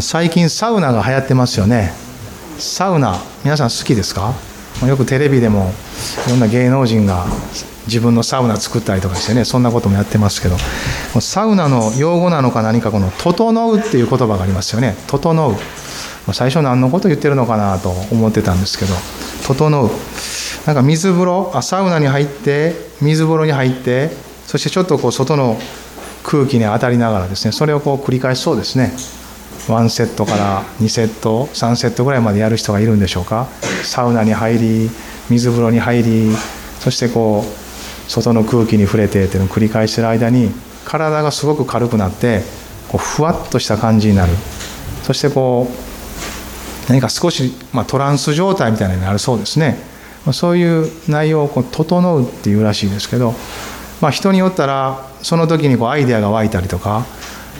最近サウナが流行ってますよね。サウナ皆さん好きですか？よくテレビでもいろんな芸能人が自分のサウナ作ったりとかしてねそんなこともやってますけどサウナの用語なのか何かこの「整う」っていう言葉がありますよね「整う」最初何のこと言ってるのかなと思ってたんですけど「整う」なんか水風呂あサウナに入って水風呂に入ってそしてちょっとこう外の空気に当たりながらですねそれをこう繰り返しそうですね。1セットから2セット3セットぐらいまでやる人がいるんでしょうか。サウナに入り水風呂に入りそしてこう外の空気に触れてっていうのを繰り返してる間に体がすごく軽くなってこうふわっとした感じになる。そしてこう何か少し、まあ、トランス状態みたいなのになるそうですね。そういう内容をこう整うっていうらしいですけど、まあ、人によったらその時にこうアイデアが湧いたりとか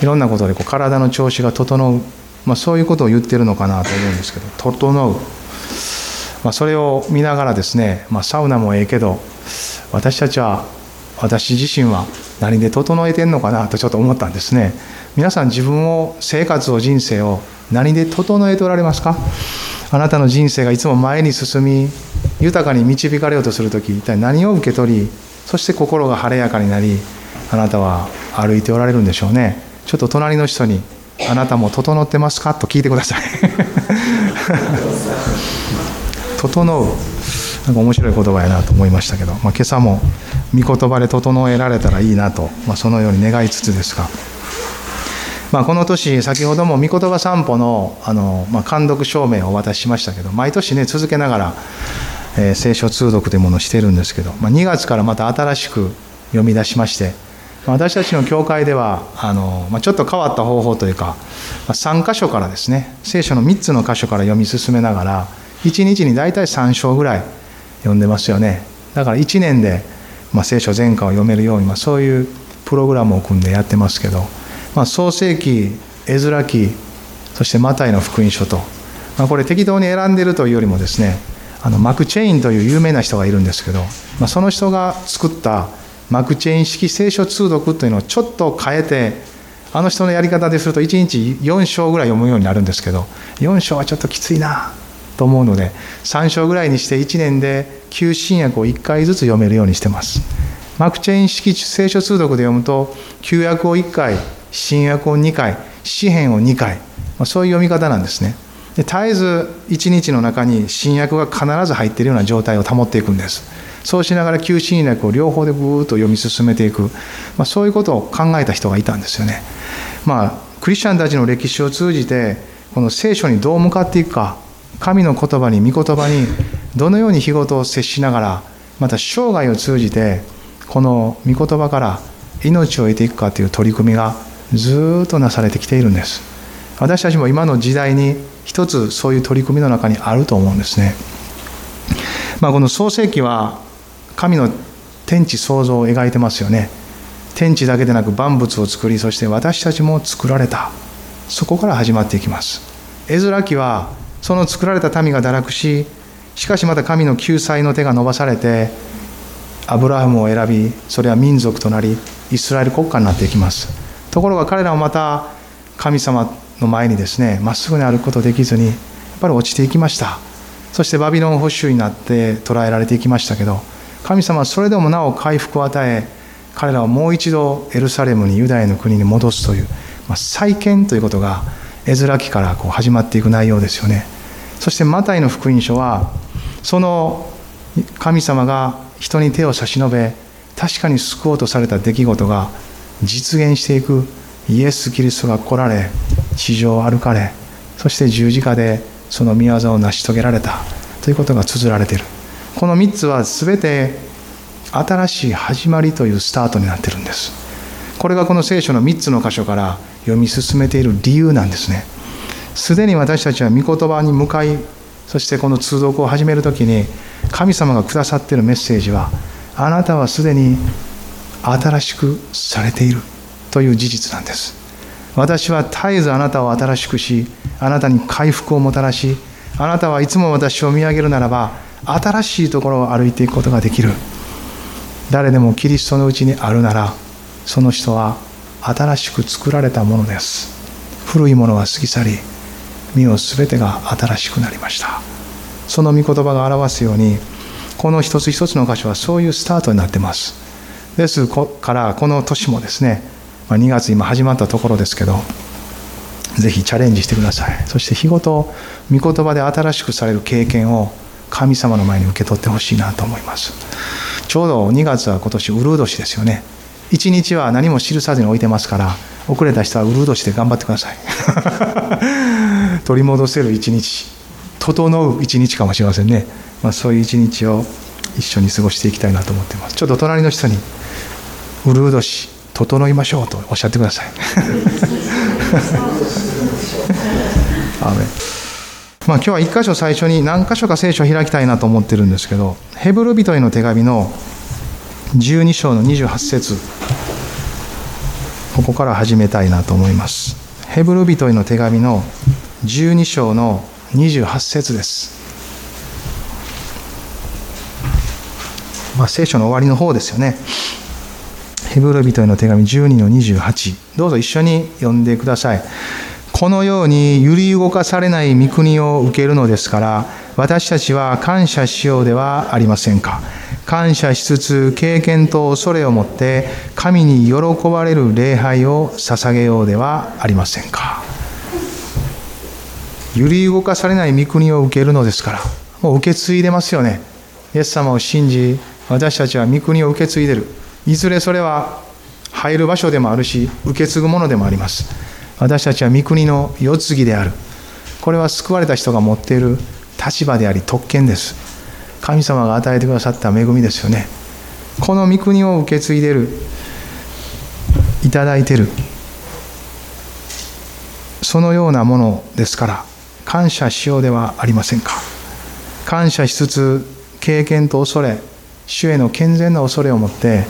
いろんなことでこう体の調子が整う、まあ、そういうことを言ってるのかなと思うんですけど整う、まあ、それを見ながらですね、まあ、サウナもええけど私たちは私自身は何で整えてんのかなとちょっと思ったんですね。皆さん自分を生活を人生を何で整えておられますか？あなたの人生がいつも前に進み豊かに導かれようとする時一体何を受け取りそして心が晴れやかになりあなたは歩いておられるんでしょうね。ちょっと隣の人に「あなたも整ってますか?」と聞いてください。整う。なんか面白い言葉やなと思いましたけど、まあ、今朝も御言葉で整えられたらいいなと、まあ、そのように願いつつですが、まあ、この年先ほども御言葉散歩のあの、まあ、監読証明をお渡ししましたけど毎年ね続けながら、えー、聖書通読というものをしてるんですけど、まあ、2月からまた新しく読み出しまして私たちの教会ではあの、まあ、ちょっと変わった方法というか、まあ、3箇所からですね聖書の3つの箇所から読み進めながら1日に大体3章ぐらい読んでますよね。だから1年で、まあ、聖書全巻を読めるように、まあ、そういうプログラムを組んでやってますけど、まあ、創世記絵面記そしてマタイの福音書と、まあ、これ適当に選んでるというよりもですねあのマク・チェインという有名な人がいるんですけど、まあ、その人が作ったマクチェイン式聖書通読というのをちょっと変えてあの人のやり方ですると1日4章ぐらい読むようになるんですけど4章はちょっときついなと思うので3章ぐらいにして1年で旧新約を1回ずつ読めるようにしてます。マクチェイン式聖書通読で読むと旧約を1回新約を2回詩篇を2回、まあ、そういう読み方なんですね。で絶えず1日の中に新約が必ず入っているような状態を保っていくんです。そうしながら旧新約を両方でブーッと読み進めていく、まあ、そういうことを考えた人がいたんですよね。まあ、クリスチャンたちの歴史を通じてこの聖書にどう向かっていくか神の言葉に御言葉にどのように日ごとを接しながらまた生涯を通じてこの御言葉から命を得ていくかという取り組みがずっとなされてきているんです。私たちも今の時代に一つそういう取り組みの中にあると思うんですね、まあ、この創世記は神の天地創造を描いてますよね。天地だけでなく万物を作りそして私たちも作られた。そこから始まっていきます。絵面記はその作られた民が堕落ししかしまた神の救済の手が伸ばされてアブラハムを選びそれは民族となりイスラエル国家になっていきます。ところが彼らもまた神様の前にですねまっすぐに歩くことできずにやっぱり落ちていきました。そしてバビロン保守になって捕らえられていきましたけど神様はそれでもなお回復を与え彼らはもう一度エルサレムにユダヤの国に戻すという、まあ、再建ということが絵面記からこう始まっていく内容ですよね。そしてマタイの福音書はその神様が人に手を差し伸べ確かに救おうとされた出来事が実現していくイエス・キリストが来られ地上を歩かれそして十字架でその御業を成し遂げられたということが綴られている。この3つは全て新しい始まりというスタートになってるんです。これがこの聖書の3つの箇所から読み進めている理由なんですね。すでに私たちは御言葉に向かいそしてこの通読を始める時に神様がくださっているメッセージはあなたはすでに新しくされているという事実なんです。私は絶えずあなたを新しくしあなたに回復をもたらしあなたはいつも私を見上げるならば新しいところを歩いていくことができる。誰でもキリストのうちにあるならその人は新しく作られたものです。古いものは過ぎ去り身を全てが新しくなりました。その御言葉が表すようにこの一つ一つの箇所はそういうスタートになってます。ですからこの年もですね2月今始まったところですけどぜひチャレンジしてください。そして日ごと御言葉で新しくされる経験を神様の前に受け取ってほしいなと思います。ちょうど2月は今年ウルー年ですよね。1日は何も記さずに置いてますから遅れた人はウルー年で頑張ってください。取り戻せる一日整う一日かもしれませんね、まあ、そういう一日を一緒に過ごしていきたいなと思ってます。ちょっと隣の人にウルー年整いましょうとおっしゃってください。アメまあ、今日は1箇所最初に何箇所か聖書を開きたいなと思ってるんですけどヘブル人への手紙の12章の28節ここから始めたいなと思いますヘブル人への手紙の12章の28節ですまあ、聖書の終わりの方ですよね。ヘブル人への手紙12の28。どうぞ一緒に読んでください。このように揺り動かされない御国を受けるのですから、私たちは感謝しようではありませんか？感謝しつつ、経験と恐れを持って、神に喜ばれる礼拝を捧げようではありませんか？揺り動かされない御国を受けるのですから、もう受け継いでますよね。イエス様を信じ、私たちは御国を受け継いでる。いずれそれは入る場所でもあるし、受け継ぐものでもあります。私たちは御国の世継ぎである。これは救われた人が持っている立場であり特権です。神様が与えてくださった恵みですよね。この御国を受け継いでる、いただいてる、そのようなものですから、感謝しようではありませんか。感謝しつつ、経験と恐れ、主への健全な恐れを持って、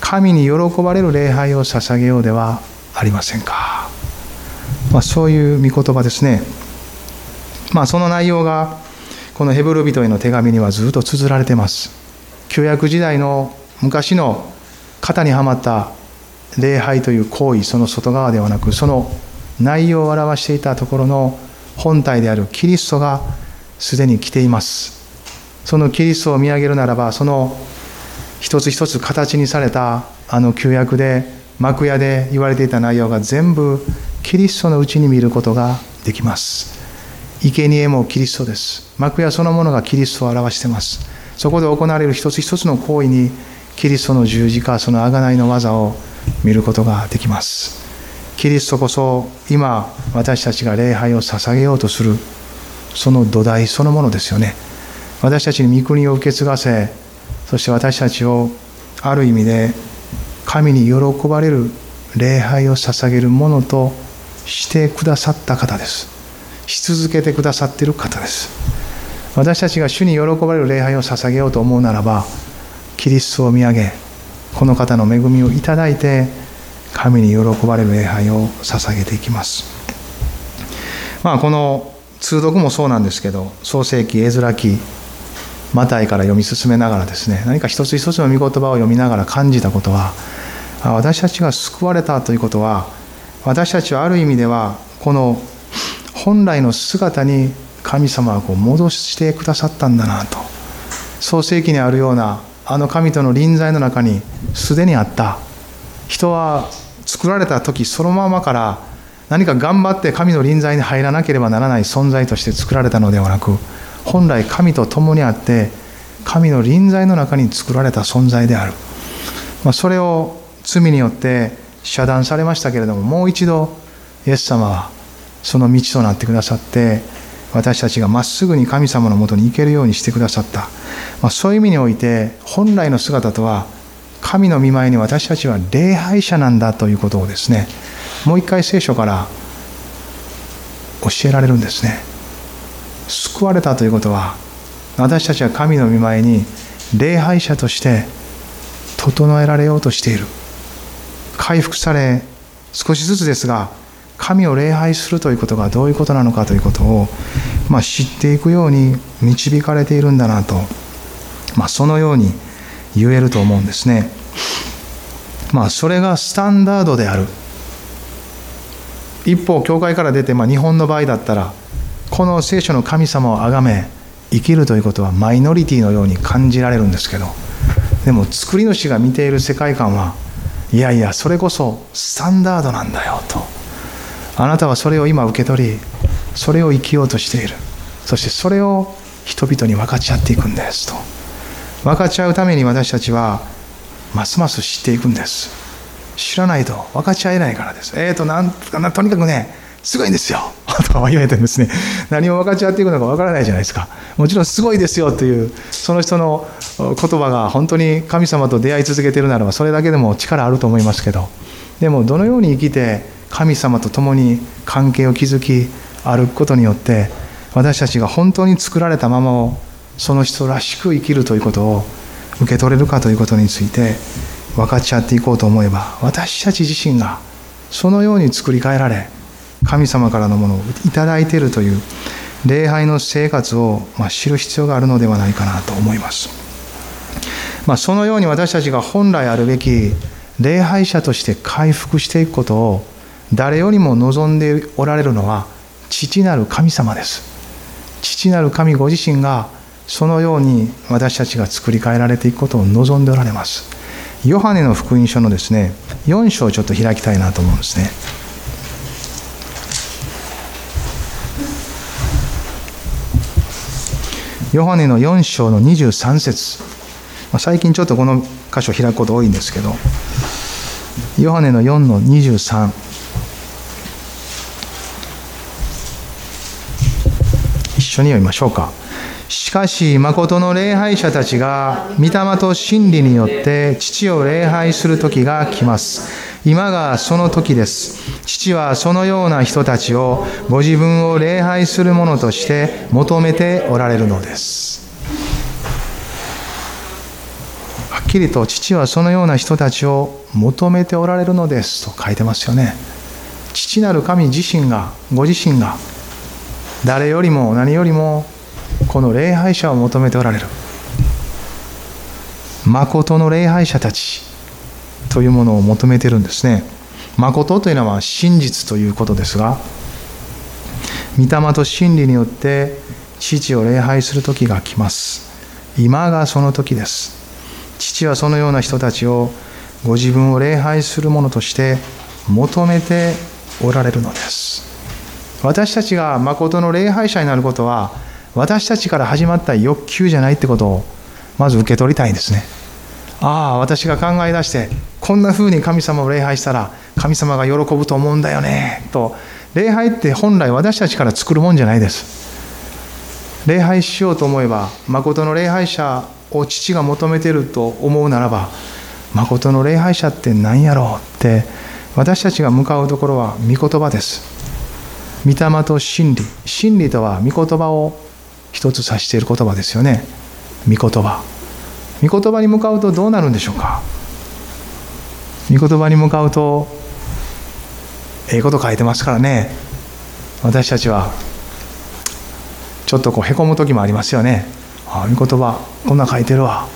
神に喜ばれる礼拝を捧げようではありませんか。まあ、そういう御言葉ですね。まあ、その内容が、このヘブル人への手紙にはずっと綴られてます。旧約時代の昔の型にはまった礼拝という行為、その外側ではなく、その内容を表していたところの本体であるキリストがすでに来ています。そのキリストを見上げるならば、その一つ一つ形にされたあの旧約で幕屋で言われていた内容が全部キリストのうちに見ることができます。生贄もキリストです。幕屋そのものがキリストを表しています。そこで行われる一つ一つの行為にキリストの十字架その贖いの技を見ることができます。キリストこそ今私たちが礼拝を捧げようとする。その土台そのものですよね。私たちに御国を受け継がせそして私たちをある意味で神に喜ばれる礼拝を捧げるものとしてくださった方です。し続けてくださっている方です。私たちが主に喜ばれる礼拝を捧げようと思うならば、キリストを見上げ、この方の恵みをいただいて、神に喜ばれる礼拝を捧げていきます。まあ、この通読もそうなんですけど、創世記、絵面記、マタイから読み進めながらですね、何か一つ一つの御言葉を読みながら感じたことは、私たちが救われたということは私たちはある意味ではこの本来の姿に神様はこう戻してくださったんだなと。創世記にあるようなあの神との臨在の中にすでにあった。人は作られた時そのままから何か頑張って神の臨在に入らなければならない存在として作られたのではなく本来神と共にあって神の臨在の中に作られた存在である、まあ、それを罪によって遮断されましたけれどももう一度イエス様はその道となってくださって私たちがまっすぐに神様のもとに行けるようにしてくださった、まあ、そういう意味において本来の姿とは神の見舞いに私たちは礼拝者なんだということをですねもう一回聖書から教えられるんですね。救われたということは私たちは神の見舞いに礼拝者として整えられようとしている。回復され少しずつですが神を礼拝するということがどういうことなのかということを、まあ、知っていくように導かれているんだなと、まあ、そのように言えると思うんですね。まあ、それがスタンダードである。一方教会から出て、まあ、日本の場合だったらこの聖書の神様を崇め生きるということはマイノリティのように感じられるんですけどでも作り主が見ている世界観はいやいやそれこそスタンダードなんだよと。あなたはそれを今受け取りそれを生きようとしている。そしてそれを人々に分かち合っていくんですと。分かち合うために私たちはますます知っていくんです。知らないと分かち合えないからです。えっ、ー、となんとにかくねすごいんですよ。とか言われてですね何を分かち合っていくのか分からないじゃないですか。もちろんすごいですよというその人の言葉が本当に神様と出会い続けてるならばそれだけでも力あると思いますけど。でもどのように生きて神様と共に関係を築き歩くことによって私たちが本当に作られたままをその人らしく生きるということを受け取れるかということについて分かち合っていこうと思えば私たち自身がそのように作り変えられ神様からのものを頂いているという礼拝の生活を、ま知る必要があるのではないかなと思います、まあ、そのように私たちが本来あるべき礼拝者として回復していくことを誰よりも望んでおられるのは父なる神様です。父なる神ご自身がそのように私たちが作り変えられていくことを望んでおられます。ヨハネの福音書のですね4章をちょっと開きたいなと思うんですね。ヨハネの4章の23節。最近ちょっとこの箇所開くこと多いんですけどヨハネの4の23一緒に読みましょうか。しかし誠の礼拝者たちが御霊と真理によって父を礼拝する時が来ます。今がその時です。父はそのような人たちをご自分を礼拝する者として求めておられるのです。はっきりと父はそのような人たちを求めておられるのです。と書いてますよね。父なる神自身がご自身が誰よりも何よりもこの礼拝者を求めておられる。誠の礼拝者たち。というものを求めてるんですね。誠というのは真実ということですが御霊と真理によって父を礼拝する時が来ます。今がその時です。父はそのような人たちをご自分を礼拝するものとして求めておられるのです。私たちが誠の礼拝者になることは私たちから始まった欲求じゃないってことをまず受け取りたいんですね。ああ私が考え出してこんな風に神様を礼拝したら神様が喜ぶと思うんだよね。と礼拝って本来私たちから作るもんじゃないです。礼拝しようと思えば誠の礼拝者を父が求めてると思うならば誠の礼拝者って何やろうって私たちが向かうところは御言葉です。御霊と真理。真理とは御言葉を一つ指している言葉ですよね。御言葉。御言葉に向かうとどうなるんでしょうか。御言葉に向かうとええこと書いてますからね。私たちはちょっとこうへこむ時もありますよね。ああ御言葉こんな書いてるわ。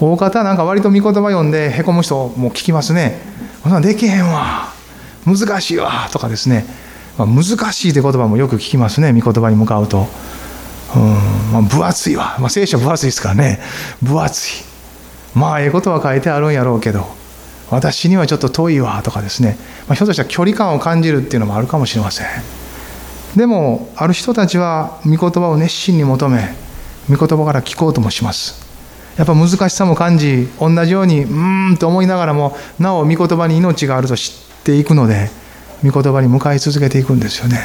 大方なんか割と御言葉読んでへこむ人も聞きますね。こんなんできへんわ。難しいわ。とかですね、まあ、難しいって言葉もよく聞きますね。御言葉に向かうと。うん。まあ、分厚いわ、まあ、聖書分厚いですからね。分厚い。まあええことは書いてあるんやろうけど。私にはちょっと遠いわとかですね、まあ、ひょっとしたら距離感を感じるっていうのもあるかもしれません。でもある人たちは御言葉を熱心に求め御言葉から聞こうともします。やっぱ難しさも感じ同じようにうーんと思いながらもなお御言葉に命があると知っていくので御言葉に向かい続けていくんですよね。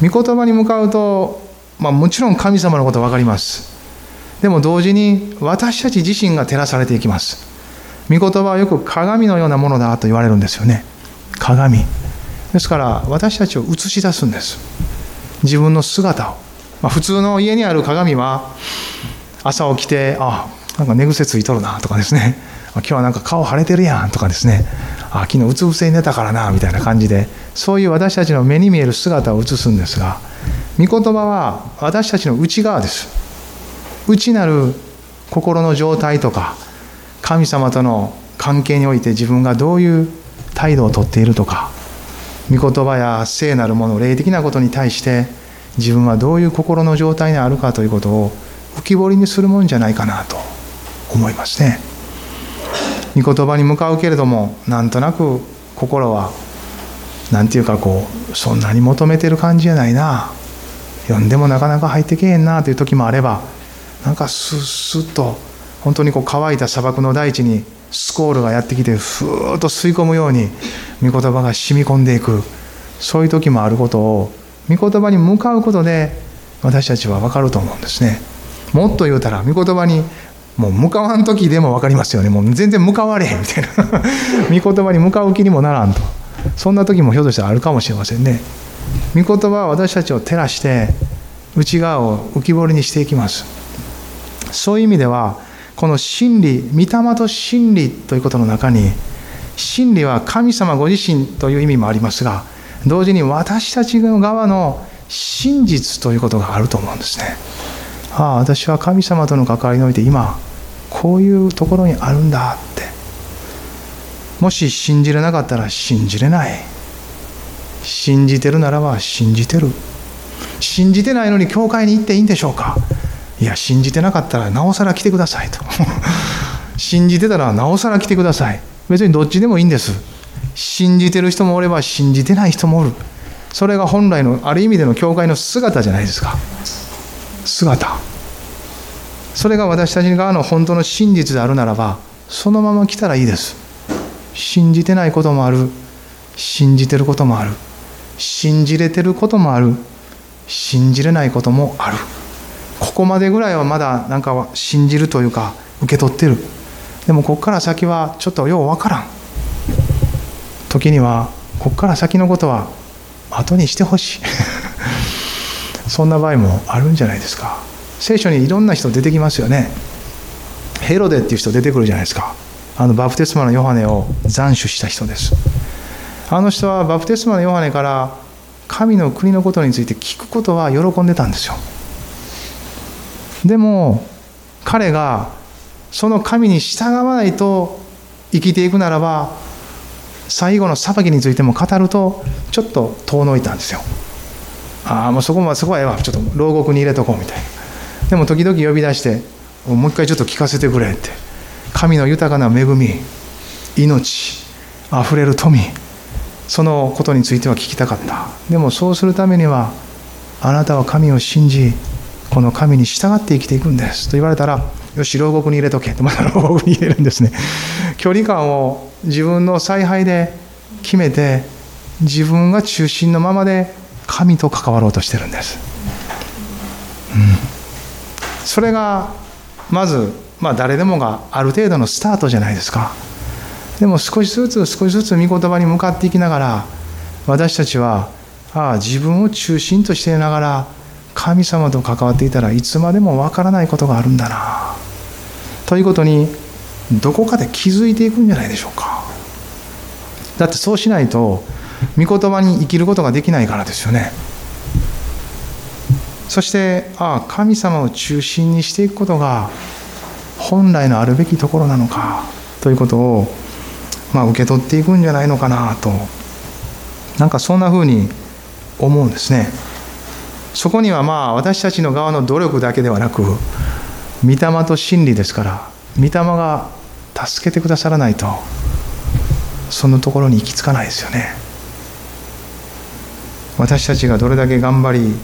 御言葉に向かうとまあ、もちろん神様のこと分かります。でも同時に私たち自身が照らされていきます。御言葉はよく鏡のようなものだと言われるんですよね。鏡。ですから私たちを映し出すんです。自分の姿を、まあ、普通の家にある鏡は朝起きてあなんか寝癖ついとるなとかですね。今日はなんか顔腫れてるやんとかですね。あ昨日うつ伏せに寝たからなみたいな感じでそういう私たちの目に見える姿を映すんですが御言葉は私たちの内側です。内なる心の状態とか神様との関係において自分がどういう態度をとっているとか御言葉や聖なるもの霊的なことに対して自分はどういう心の状態にあるかということを浮き彫りにするもんじゃないかなと思いますね。御言葉に向かうけれどもなんとなく心は何て言うかこうそんなに求めてる感じじゃないな読んでもなかなか入ってけへんなという時もあればなんかスッスッと本当にこう乾いた砂漠の大地にスコールがやってきてふーっと吸い込むように御言葉が染み込んでいく。そういう時もあることを御言葉に向かうことで私たちは分かると思うんですね。もっと言うたら御言葉にもう向かわん時でも分かりますよね。もう全然向かわれへんみたいな。御言葉に向かう気にもならんと。そんな時もひょっとしたらあるかもしれませんね。御言葉は私たちを照らして内側を浮き彫りにしていきます。そういう意味ではこの真理御霊と真理ということの中に真理は神様ご自身という意味もありますが同時に私たちの側の真実ということがあると思うんですね。ああ私は神様との関わりにおいて今こういうところにあるんだって。もし信じれなかったら信じれない。信じてるならば信じてる。信じてないのに教会に行っていいんでしょうか。いや信じてなかったらなおさら来てくださいと。信じてたらなおさら来てください。別にどっちでもいいんです。信じてる人もおれば信じてない人もおる。それが本来のある意味での教会の姿じゃないですか。姿。それが私たち側の本当の真実であるならばそのまま来たらいいです。信じてないこともある。信じてることもある。信じれてることもある。信じれないこともある。ここまでぐらいはまだなんか信じるというか受け取ってる。でもここから先はちょっとようわからん。時にはここから先のことは後にしてほしい。そんな場合もあるんじゃないですか。聖書にいろんな人出てきますよね。ヘロデっていう人出てくるじゃないですか。あのバプテスマのヨハネを斬首した人です。あの人はバプテスマのヨハネから神の国のことについて聞くことは喜んでたんですよ。でも彼がその神に従わないと生きていくならば最後の裁きについても語るとちょっと遠のいたんですよ。ああもうそこはそこはええわ。ちょっと牢獄に入れとこうみたいな。でも時々呼び出してもう一回ちょっと聞かせてくれって。神の豊かな恵み命あふれる富そのことについては聞きたかった。でもそうするためにはあなたは神を信じこの神に従って生きていくんです。と言われたらよし牢獄に入れとけ。とまた牢獄に入れるんですね。距離感を自分の采配で決めて自分が中心のままで神と関わろうとしてるんです、うん、それがまず、まあ、誰でもがある程度のスタートじゃないですか。でも少しずつ少しずつ御言葉に向かっていきながら私たちはああ自分を中心としていながら神様と関わっていたらいつまでもわからないことがあるんだな。ということにどこかで気づいていくんじゃないでしょうか。だってそうしないと御言葉に生きることができないからですよね。そしてああ神様を中心にしていくことが本来のあるべきところなのかということを、まあ、受け取っていくんじゃないのかなと。なんかそんなふうに思うんですね。そこにはまあ私たちの側の努力だけではなく御霊と真理ですから御霊が助けてくださらないとそのところに行き着かないですよね。私たちがどれだけ頑張り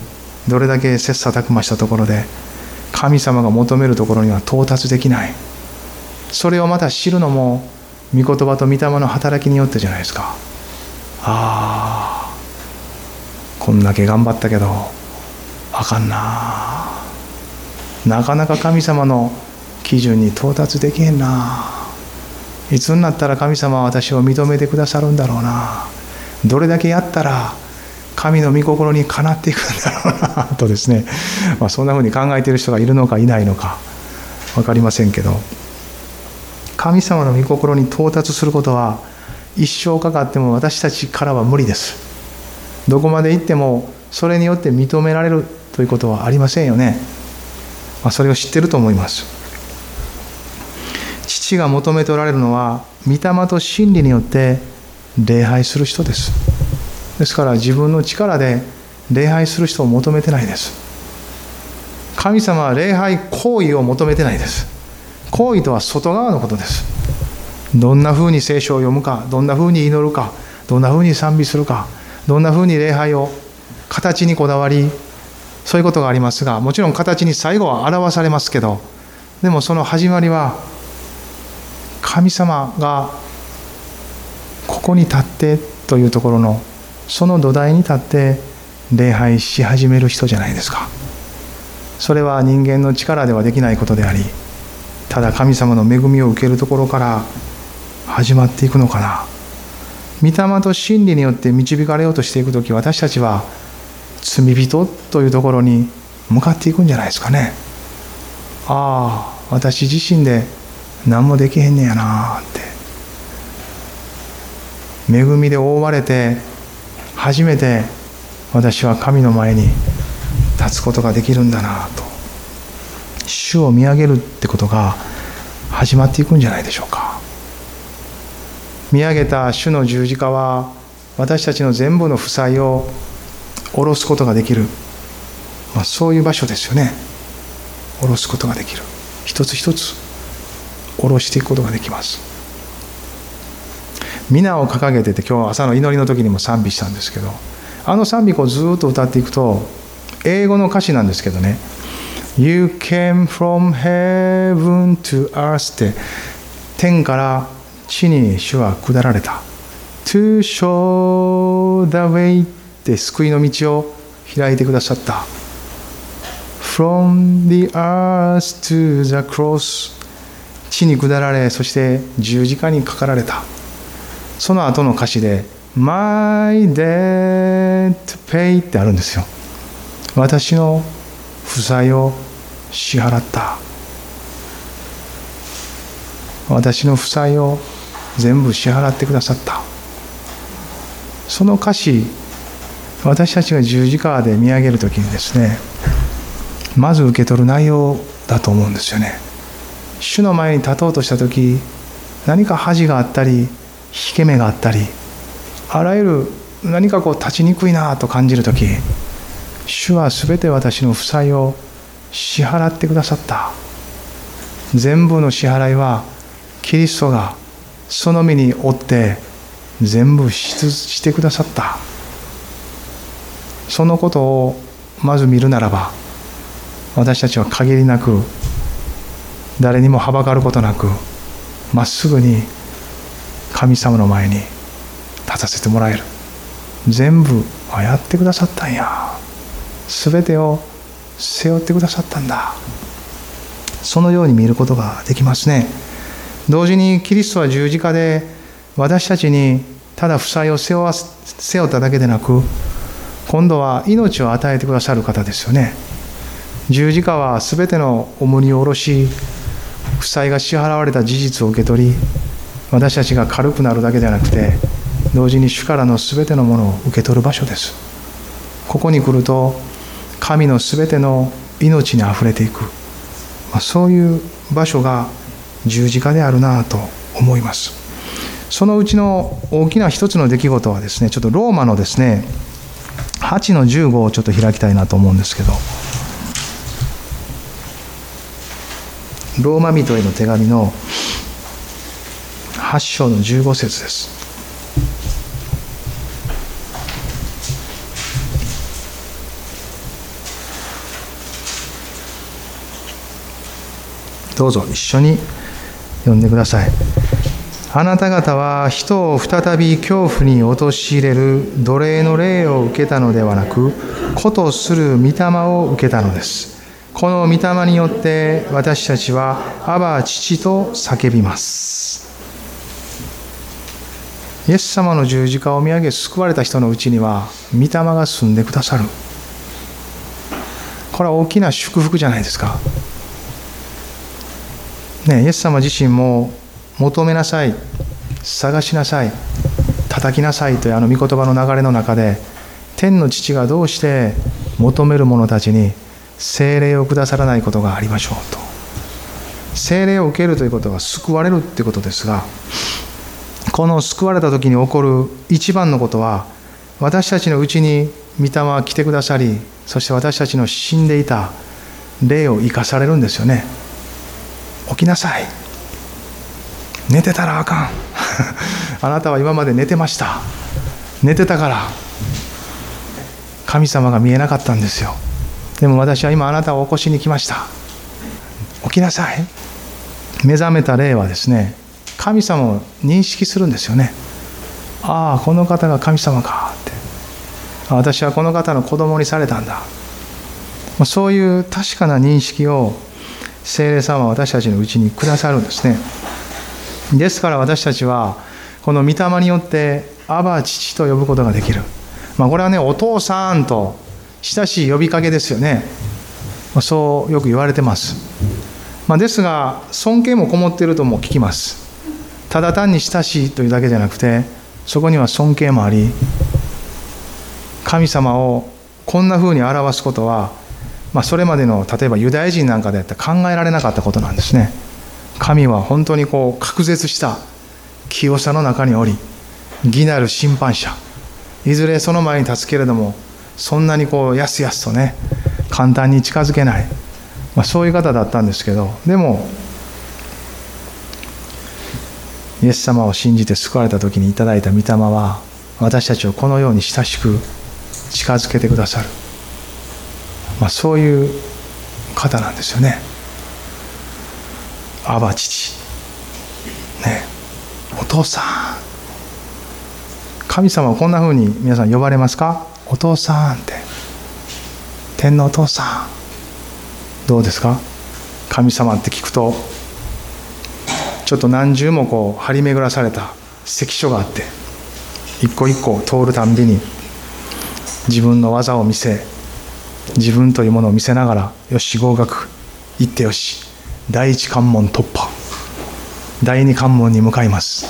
どれだけ切磋琢磨したところで神様が求めるところには到達できない。それをまた知るのも御言葉と御霊の働きによってじゃないですか。ああこんだけ頑張ったけどあかんな。なかなか神様の基準に到達できへんな。いつになったら神様は私を認めてくださるんだろうな。どれだけやったら神の御心にかなっていくんだろうな。とですね、まあ、そんなふうに考えている人がいるのかいないのか分かりませんけど。神様の御心に到達することは一生かかっても私たちからは無理です。どこまで行ってもそれによって認められるということはありませんよね、まあ、それを知ってると思います。父が求めておられるのは御霊と真理によって礼拝する人です。ですから自分の力で礼拝する人を求めてないです。神様は礼拝行為を求めてないです。行為とは外側のことです。どんなふうに聖書を読むかどんなふうに祈るかどんなふうに賛美するかどんなふうに礼拝を形にこだわりそういうことがありますがもちろん形に最後は表されますけどでもその始まりは神様がここに立ってというところのその土台に立って礼拝し始める人じゃないですか。それは人間の力ではできないことでありただ神様の恵みを受けるところから始まっていくのかな。御霊と真理によって導かれようとしていく時私たちは罪人というところに向かっていくんじゃないですかね。ああ私自身で何もできへんねやなって。恵みで覆われて初めて私は神の前に立つことができるんだなと。主を見上げるってことが始まっていくんじゃないでしょうか。見上げた主の十字架は私たちの全部の負債を下ろすことができる、まあ、そういう場所ですよね。下ろすことができる。一つ一つ下ろしていくことができます。皆を掲げてて今日朝の祈りの時にも賛美したんですけどあの賛美をずっと歌っていくと英語の歌詞なんですけどね。You came from heaven to earth って天から地に主は下られた。To show the way て救いの道を開いてくださった。From the earth to the cross. 地に下られそして十字架にかかられた。その後の歌詞で My debt pay ってあるんですよ。私の負債を支払った。私の負債を全部支払ってくださった。その歌詞私たちが十字架で見上げる時にですねまず受け取る内容だと思うんですよね。主の前に立とうとした時何か恥があったり引け目があったりあらゆる何かこう立ちにくいなと感じる時主は全て私の負債を支払ってくださった。全部の支払いはキリストがその身に負って全部してくださった。そのことをまず見るならば私たちは限りなく誰にもはばかることなくまっすぐに神様の前に立たせてもらえる。全部あやってくださったんや。全てを背負ってくださったんだ。そのように見ることができますね。同時にキリストは十字架で私たちにただ負債を背負わ背負っただけでなく今度は命を与えてくださる方ですよね。十字架は全ての重荷を下ろし負債が支払われた事実を受け取り私たちが軽くなるだけではなくて同時に主からの全てのものを受け取る場所です。ここに来ると神の全ての命にあふれていく、まあ、そういう場所が十字架であるなと思います。そのうちの大きな一つの出来事はですねちょっとローマのですね8の15をちょっと開きたいなと思うんですけど。ローマ人への手紙の8章の15節です。どうぞ一緒に読んでください。あなた方は人を再び恐怖に陥れる奴隷の霊を受けたのではなく子とする御霊を受けたのです。この御霊によって私たちは「アバ父」と叫びます。イエス様の十字架を見上げ救われた人のうちには御霊が住んでくださる。これは大きな祝福じゃないですか。ね、イエス様自身も求めなさい。探しなさい。叩きなさい。というあの御言葉の流れの中で天の父がどうして求める者たちに精霊をくださらないことがありましょうと。精霊を受けるということは救われるっていうことですがこの救われた時に起こる一番のことは私たちのうちに御霊は来てくださりそして私たちの死んでいた霊を生かされるんですよね。起きなさい。寝てたらあかん。あなたは今まで寝てました。寝てたから神様が見えなかったんですよ。でも私は今あなたを起こしに来ました。起きなさい。目覚めた霊はですね神様を認識するんですよね。ああこの方が神様か。って。私はこの方の子供にされたんだ。そういう確かな認識を聖霊様は私たちのうちにくださるんですね。ですから私たちはこの御霊によってアバ父と呼ぶことができる、まあ、これはねお父さんと親しい呼びかけですよね。そうよく言われてます、まあ、ですが尊敬もこもっているとも聞きます。ただ単に親しいというだけじゃなくてそこには尊敬もあり神様をこんなふうに表すことは、まあ、それまでの例えばユダヤ人なんかでやったら考えられなかったことなんですね。神は本当にこう隔絶した清さの中におり義なる審判者。いずれその前に立つけれどもそんなにこうやすやすとね簡単に近づけない、まあ、そういう方だったんですけどでもイエス様を信じて救われた時にいただいた御霊は私たちをこのように親しく近づけてくださる、まあ、そういう方なんですよね。アバ父ね。お父さん。神様はこんなふうに皆さん呼ばれますか？お父さんって。天皇お父さん。どうですか？神様って聞くとちょっと何重もこう張り巡らされた関所があって一個一個通るたんびに自分の技を見せ自分というものを見せながらよし合格。行ってよし。第一関門突破。第二関門に向かいます。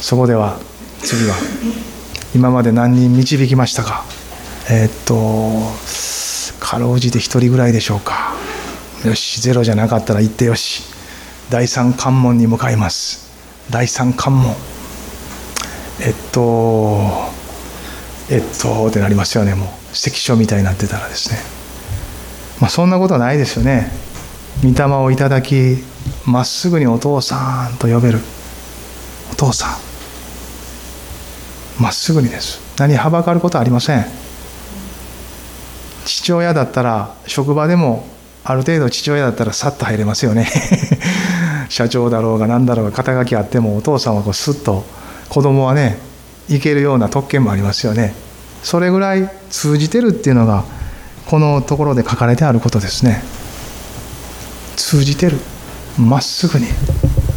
そこでは次は今まで何人導きましたか。えー、っとかろうじて1人ぐらいでしょうか。よしゼロじゃなかったら行ってよし。第三関門に向かいます。第三関門。えっとえっとってなりますよねもう。関所みたいになってたらですね。まあそんなことはないですよね。御霊をいただきまっすぐにお父さんと呼べる。お父さん。まっすぐにです。何はばかることはありません。父親だったら職場でもある程度父親だったらさっと入れますよね。社長だろうが何だろうが肩書きあってもお父さんはこうスッと子供はねいけるような特権もありますよね。それぐらい通じてるっていうのがこのところで書かれてあることですね。通じてる。まっすぐに。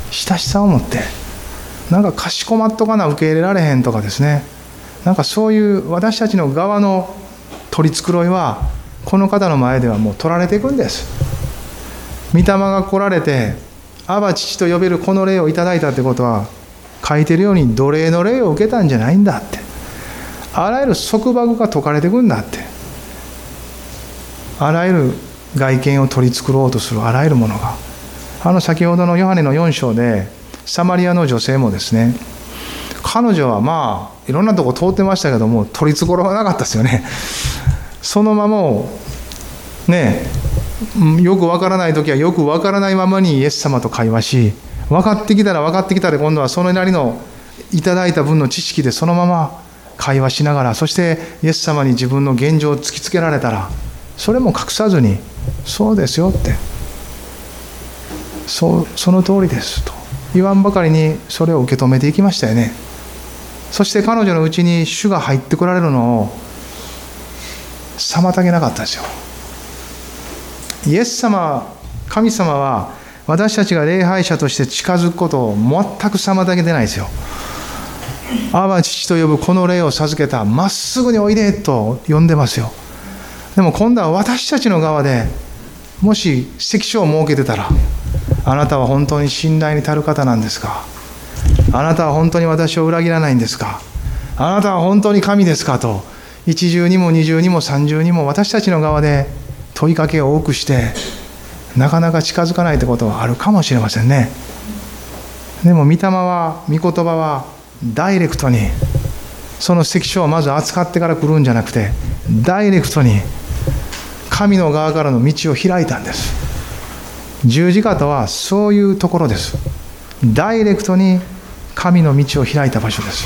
親しさを持って。なんかかしこまっとかな受け入れられへんとかですね。なんかそういう私たちの側の取り繕いはこの方の前ではもう取られていくんです。御霊が来られて「アバ父」と呼べるこの霊をいただいたってことは書いてるように奴隷の霊を受けたんじゃないんだって。あらゆる束縛が解かれていくんだって。あらゆる外見を取り繕おうとするあらゆるものが。あの先ほどのヨハネの4章でサマリアの女性もですね彼女はまあいろんなとこ通ってましたけども取り繕わなかったですよね。そのままをねよくわからない時はよくわからないままにイエス様と会話し分かってきたら分かってきたら今度はそのなりのいただいた分の知識でそのまま会話しながらそしてイエス様に自分の現状を突きつけられたらそれも隠さずにそうですよって。そうその通りですと。言わんばかりにそれを受け止めていきましたよね。そして彼女のうちに主が入ってこられるのを妨げなかったですよ。イエス様神様は私たちが礼拝者として近づくことを全く妨げてないですよ。アバ父と呼ぶこの霊を授けたまっすぐにおいでと呼んでますよ。でも今度は私たちの側でもし関所を設けてたらあなたは本当に信頼に足る方なんですか？あなたは本当に私を裏切らないんですか？あなたは本当に神ですか？と一重にも二重にも三重にも私たちの側で問いかけを多くしてなかなか近づかないってことはあるかもしれませんね。でも御霊は御言葉はダイレクトにその関所をまず扱ってから来るんじゃなくてダイレクトに神の側からの道を開いたんです。十字架とはそういうところです。ダイレクトに神の道を開いた場所です。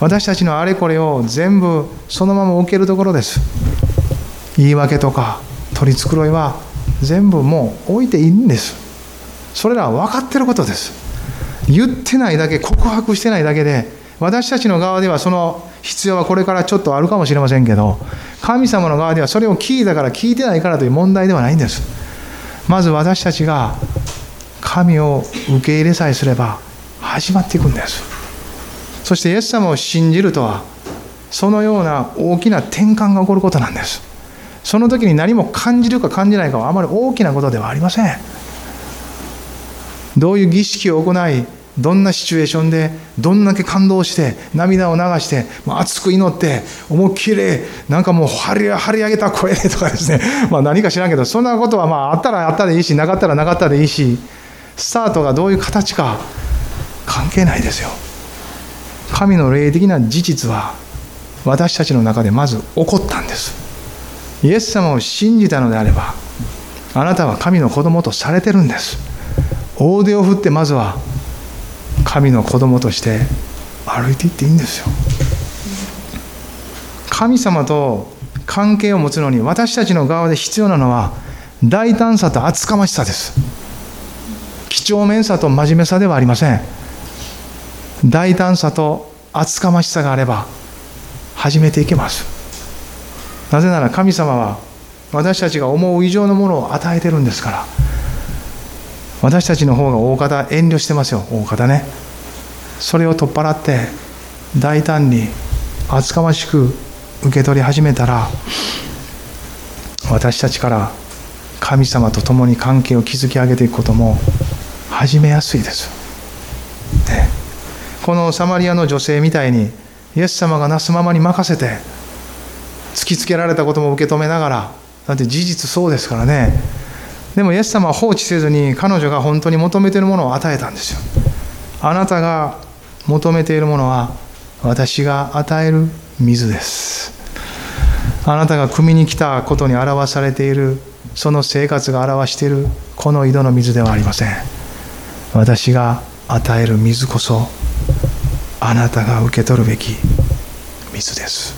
私たちのあれこれを全部そのまま置けるところです。言い訳とか取り繕いは全部もう置いていいんです。それらは分かってることです。言ってないだけ告白してないだけで私たちの側ではその必要はこれからちょっとあるかもしれませんけど神様の側ではそれを聞いたから聞いてないからという問題ではないんです。まず私たちが神を受け入れさえすれば始まっていくんです。そしてイエス様を信じるとはそのような大きな転換が起こることなんです。その時に何も感じるか感じないかはあまり大きなことではありません。どういう儀式を行いどんなシチュエーションでどんだけ感動して涙を流して熱く祈って思いっきりなんかもう張り張り上げた声でとかですね、まあ、何か知らんけどそんなことはまああったらあったでいいしなかったらなかったでいいしスタートがどういう形か関係ないですよ。神の霊的な事実は私たちの中でまず起こったんです。イエス様を信じたのであればあなたは神の子供とされてるんです。大手を振ってまずは神の子供として歩いていっていいんですよ。神様と関係を持つのに私たちの側で必要なのは大胆さと厚かましさです。几帳面さと真面目さではありません。大胆さと厚かましさがあれば始めていけます。なぜなら神様は私たちが思う以上のものを与えてるんですから。私たちの方が大方遠慮してますよ。大方ね。それを取っ払って大胆に厚かましく受け取り始めたら私たちから神様と共に関係を築き上げていくことも始めやすいです。でこのサマリアの女性みたいにイエス様がなすままに任せて突きつけられたことも受け止めながらだって事実そうですからね。でもイエス様は放置せずに彼女が本当に求めているものを与えたんですよ。あなたが求めているものは私が与える水です。あなたが汲みに来たことに表されているその生活が表しているこの井戸の水ではありません。私が与える水こそあなたが受け取るべき水です。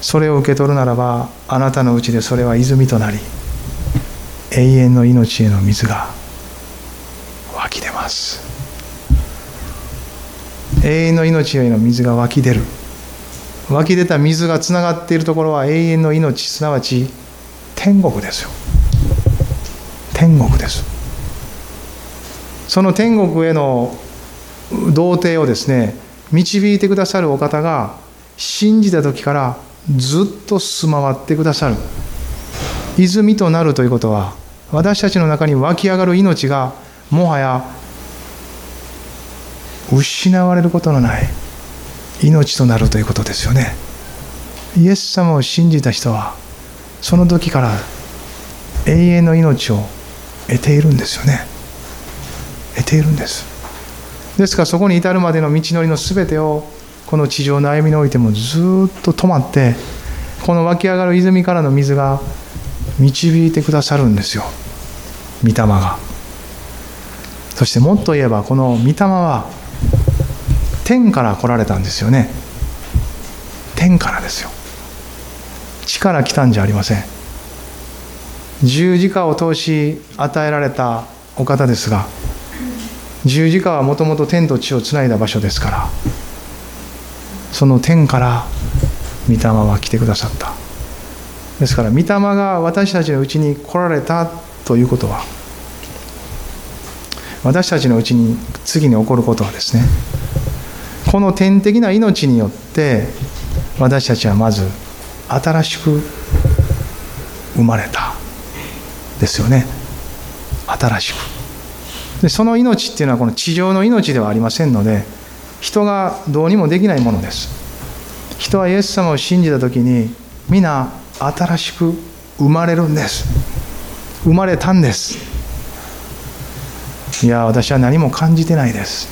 それを受け取るならばあなたのうちでそれは泉となり永遠の命への水が湧き出ます。永遠の命への水が湧き出る。湧き出た水がつながっているところは永遠の命すなわち天国ですよ。天国です。その天国への童貞をですね導いてくださるお方が信じた時からずっと住まわってくださる。泉となるということは私たちの中に湧き上がる命がもはや失われることのない命となるということですよね。イエス様を信じた人はその時から永遠の命を得ているんですよね。得ているんです。ですからそこに至るまでの道のりの全てをこの地上の歩みにおいてもずっと止まってこの湧き上がる泉からの水が導いてくださるんですよ。御霊が。そしてもっと言えばこの御霊は天から来られたんですよね。天からですよ。地から来たんじゃありません。十字架を通し与えられたお方ですが十字架はもともと天と地をつないだ場所ですからその天から御霊は来てくださった。ですから御霊が私たちのうちに来られたということは私たちのうちに次に起こることはですねこの天的な命によって私たちはまず新しく生まれたですよね。新しく。でその命っていうのはこの地上の命ではありませんので人がどうにもできないものです。人はイエス様を信じた時に皆新しく生まれるんです。生まれたんです。いや私は何も感じてないです。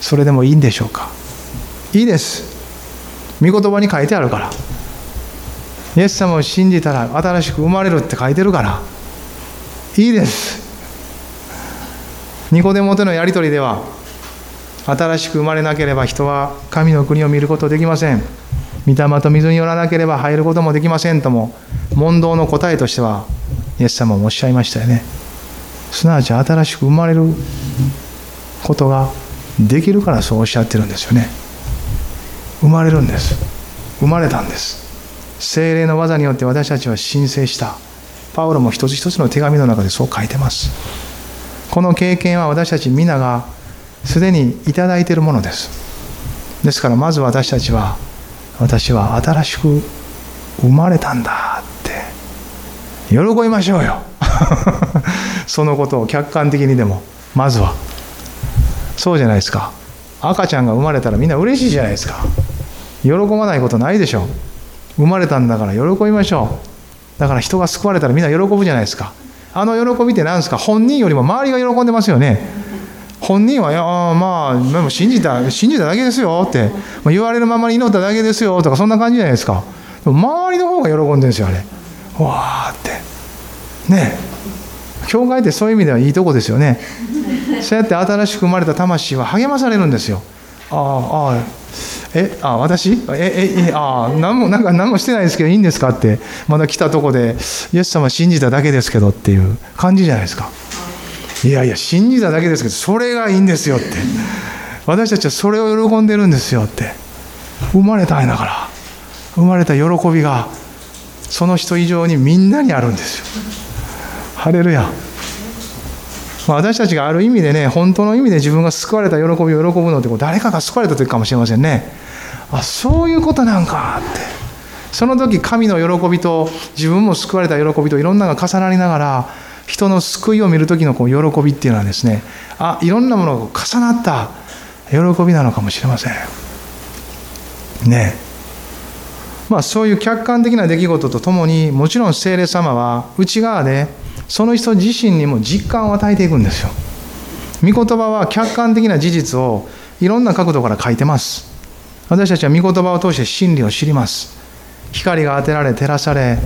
それでもいいんでしょうか。いいです。御言葉に書いてあるから。イエス様を信じたら新しく生まれるって書いてるから。いいです。ニコデモとのやり取りでは新しく生まれなければ人は神の国を見ることできません。御霊と水によらなければ入ることもできませんとも問答の答えとしてはイエス様もおっしゃいましたよね。すなわち新しく生まれることができるからそうおっしゃってるんですよね。生まれるんです。生まれたんです。精霊の技によって私たちは申請した。パウロも一つ一つの手紙の中でそう書いてます。この経験は私たち皆がすでにいただいているものです。ですからまず私たちは私は新しく生まれたんだって喜びましょうよ。そのことを客観的にでもまずは。そうじゃないですか。赤ちゃんが生まれたらみんな嬉しいじゃないですか。喜ばないことないでしょ。生まれたんだから喜びましょう。だから人が救われたらみんな喜ぶじゃないですか。あの喜びって何ですか？本人よりも周りが喜んでますよね。本人はいやまあでも信じた信じただけですよって言われるままに祈っただけですよとかそんな感じじゃないですか。周りの方が喜んでるんですよあれ。わーって。ね。教会ってそういう意味ではいいとこですよね。そうやって新しく生まれた魂は励まされるんですよ。ああえあ私？ええあ何もなんか何もしてないですけどいいんですかって。まだ来たとこでイエス様信じただけですけどっていう感じじゃないですか。いやいや信じただけですけどそれがいいんですよって。私たちはそれを喜んでるんですよって。生まれたんだから。生まれた喜びがその人以上にみんなにあるんですよ。ハレルヤ。私たちがある意味でね本当の意味で自分が救われた喜びを喜ぶのって誰かが救われた時かもしれませんね。あそういうことなんかって。その時神の喜びと自分も救われた喜びといろんなのが重なりながら人の救いを見る時のこう喜びっていうのはですねあいろんなものが重なった喜びなのかもしれません。ね。まあそういう客観的な出来事とともにもちろん聖霊様は内側でその人自身にも実感を与えていくんですよ。御言葉は客観的な事実をいろんな角度から書いてます。私たちは御言葉を通して真理を知ります。光が当てられ照らされ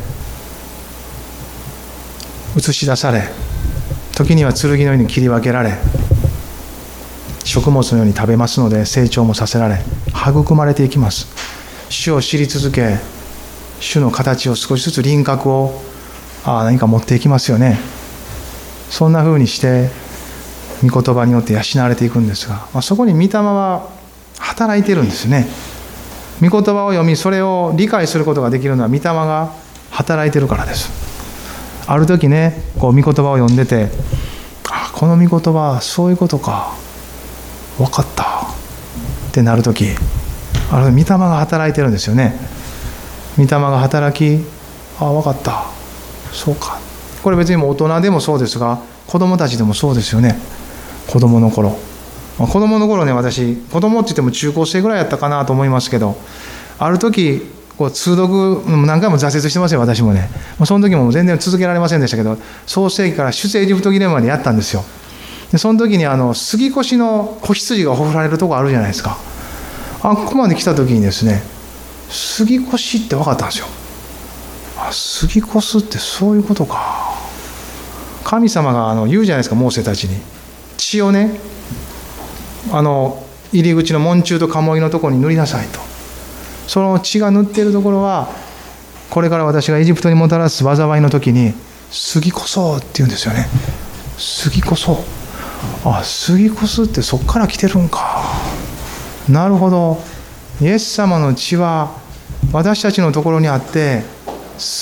映し出され時には剣のように切り分けられ食物のように食べますので成長もさせられ育まれていきます。主を知り続け主の形を少しずつ輪郭をあ何か持っていきますよね。そんな風にして御言葉によって養われていくんですが、まあ、そこに御霊は働いてるんですね。御言葉を読みそれを理解することができるのは御霊が働いてるからです。ある時ねこう御言葉を読んでてあこの御言葉そういうことか。分かった。ってなる時あれ御霊が働いてるんですよね。御霊が働きあ分かった。そうか。これ別にも大人でもそうですが子供たちでもそうですよね。子供の頃。子供の頃ね私子供って言っても中高生ぐらいやったかなと思いますけどある時こう通読何回も挫折してますよ私もね。その時も全然続けられませんでしたけど創世紀から出世エジプト記念までやったんですよ。でその時にあの杉越の子羊がほふられるとこあるじゃないですか。あここまで来た時にですね杉越って分かったんですよ。あ杉越ってそういうことか。神様があの言うじゃないですかモーセたちに。血をねあの入り口の門柱と鴨居のところに塗りなさいと。その血が塗っているところはこれから私がエジプトにもたらす災いの時に杉こそって言うんですよね。杉こそ。あ杉こそってそっから来てるんか。なるほど。イエス様の血は私たちのところにあって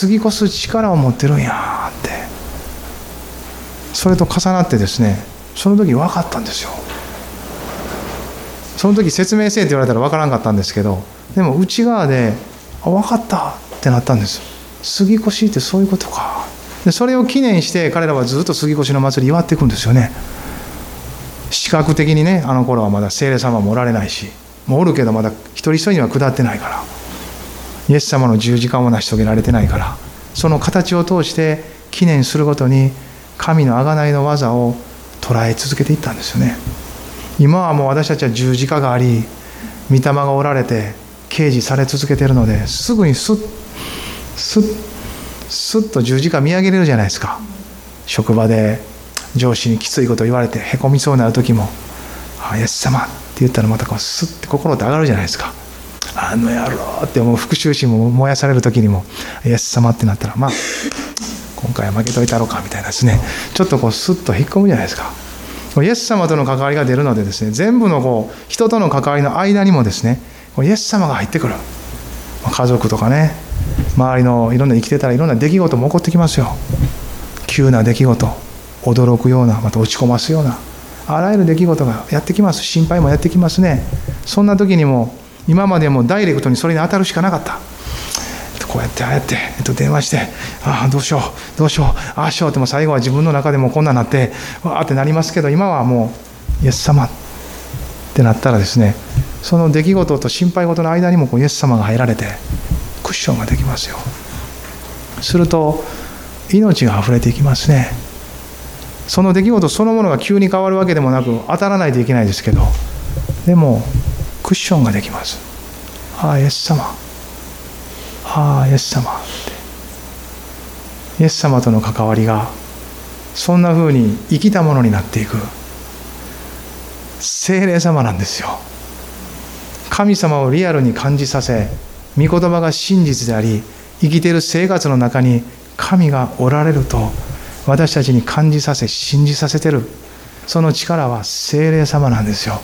過ぎ越す力を持ってるんやって。それと重なってですねその時分かったんですよ。その時説明せえって言われたら分からんかったんですけどでも内側で「あ分かった」ってなったんです杉越ってそういうことか。でそれを記念して彼らはずっと杉越の祭り祝っていくんですよね。視覚的にねあの頃はまだ精霊様もおられないしもうおるけどまだ一人一人には下ってないから。イエス様の十字架も成し遂げられてないから。その形を通して記念するごとに神の贖いの技を捉え続けていったんですよね。今はもう私たちは十字架があり御霊がおられて掲示され続けてるのですぐにスッスッスッと十字架見上げれるじゃないですか。職場で上司にきついこと言われてへこみそうになる時も「あイエス様」って言ったらまたこうスッて心って上がるじゃないですか。あの野郎ってもう。復讐心も燃やされる時にもイエス様ってなったらまあ今回は負けといたろうかみたいなですね。ちょっとこうスッと引っ込むじゃないですか。イエス様との関わりが出るのでですね全部のこう人との関わりの間にもですねイエス様が入ってくる。家族とかね周りのいろんな生きてたらいろんな出来事も起こってきますよ。急な出来事驚くようなまた落ち込ますようなあらゆる出来事がやってきます。心配もやってきますね。そんな時にも今までもダイレクトにそれに当たるしかなかった。こうやってああやって、えっと、電話してああどうしようどうしようああしようっても最後は自分の中でもこんなになってわあってなりますけど今はもうイエス様ってなったらですねその出来事と心配事の間にもこうイエス様が入られてクッションができますよ。すると命が溢れていきますね。その出来事そのものが急に変わるわけでもなく当たらないといけないですけどでもクッションができます。ああイエス様。ああイエス様。って。イエス様との関わりがそんなふうに生きたものになっていく。精霊様なんですよ。神様をリアルに感じさせ御言葉が真実であり生きている生活の中に神がおられると私たちに感じさせ信じさせてる。その力は精霊様なんですよ。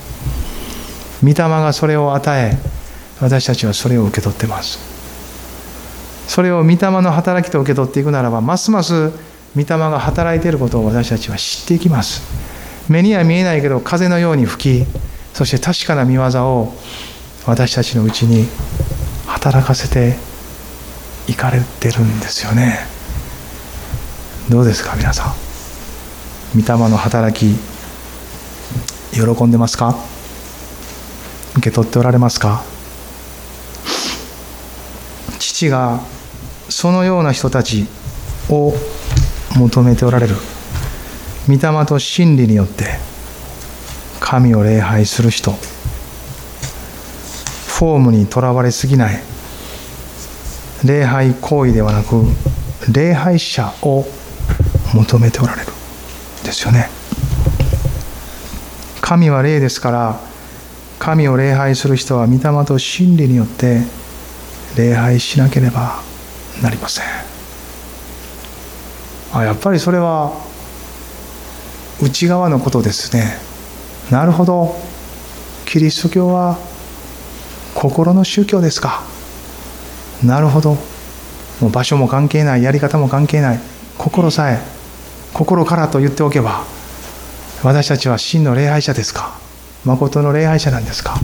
御霊がそれを与え私たちはそれを受け取ってます。それを御霊の働きと受け取っていくならばますます御霊が働いていることを私たちは知っていきます。目には見えないけど風のように吹きそして確かな見業を私たちのうちに働かせていかれてるんですよね。どうですか皆さん？御霊の働き喜んでますか？受け取っておられますか？父がそのような人たちを求めておられる。御霊と真理によって神を礼拝する人。フォームにとらわれすぎない。礼拝行為ではなく礼拝者を求めておられる。ですよね。神は霊ですから神を礼拝する人は御霊と真理によって礼拝しなければなりません。あやっぱりそれは内側のことですね。なるほど。キリスト教は心の宗教ですか。なるほど。もう場所も関係ないやり方も関係ない。心さえ心からと言っておけば私たちは真の礼拝者ですか。誠の礼拝者なんですか。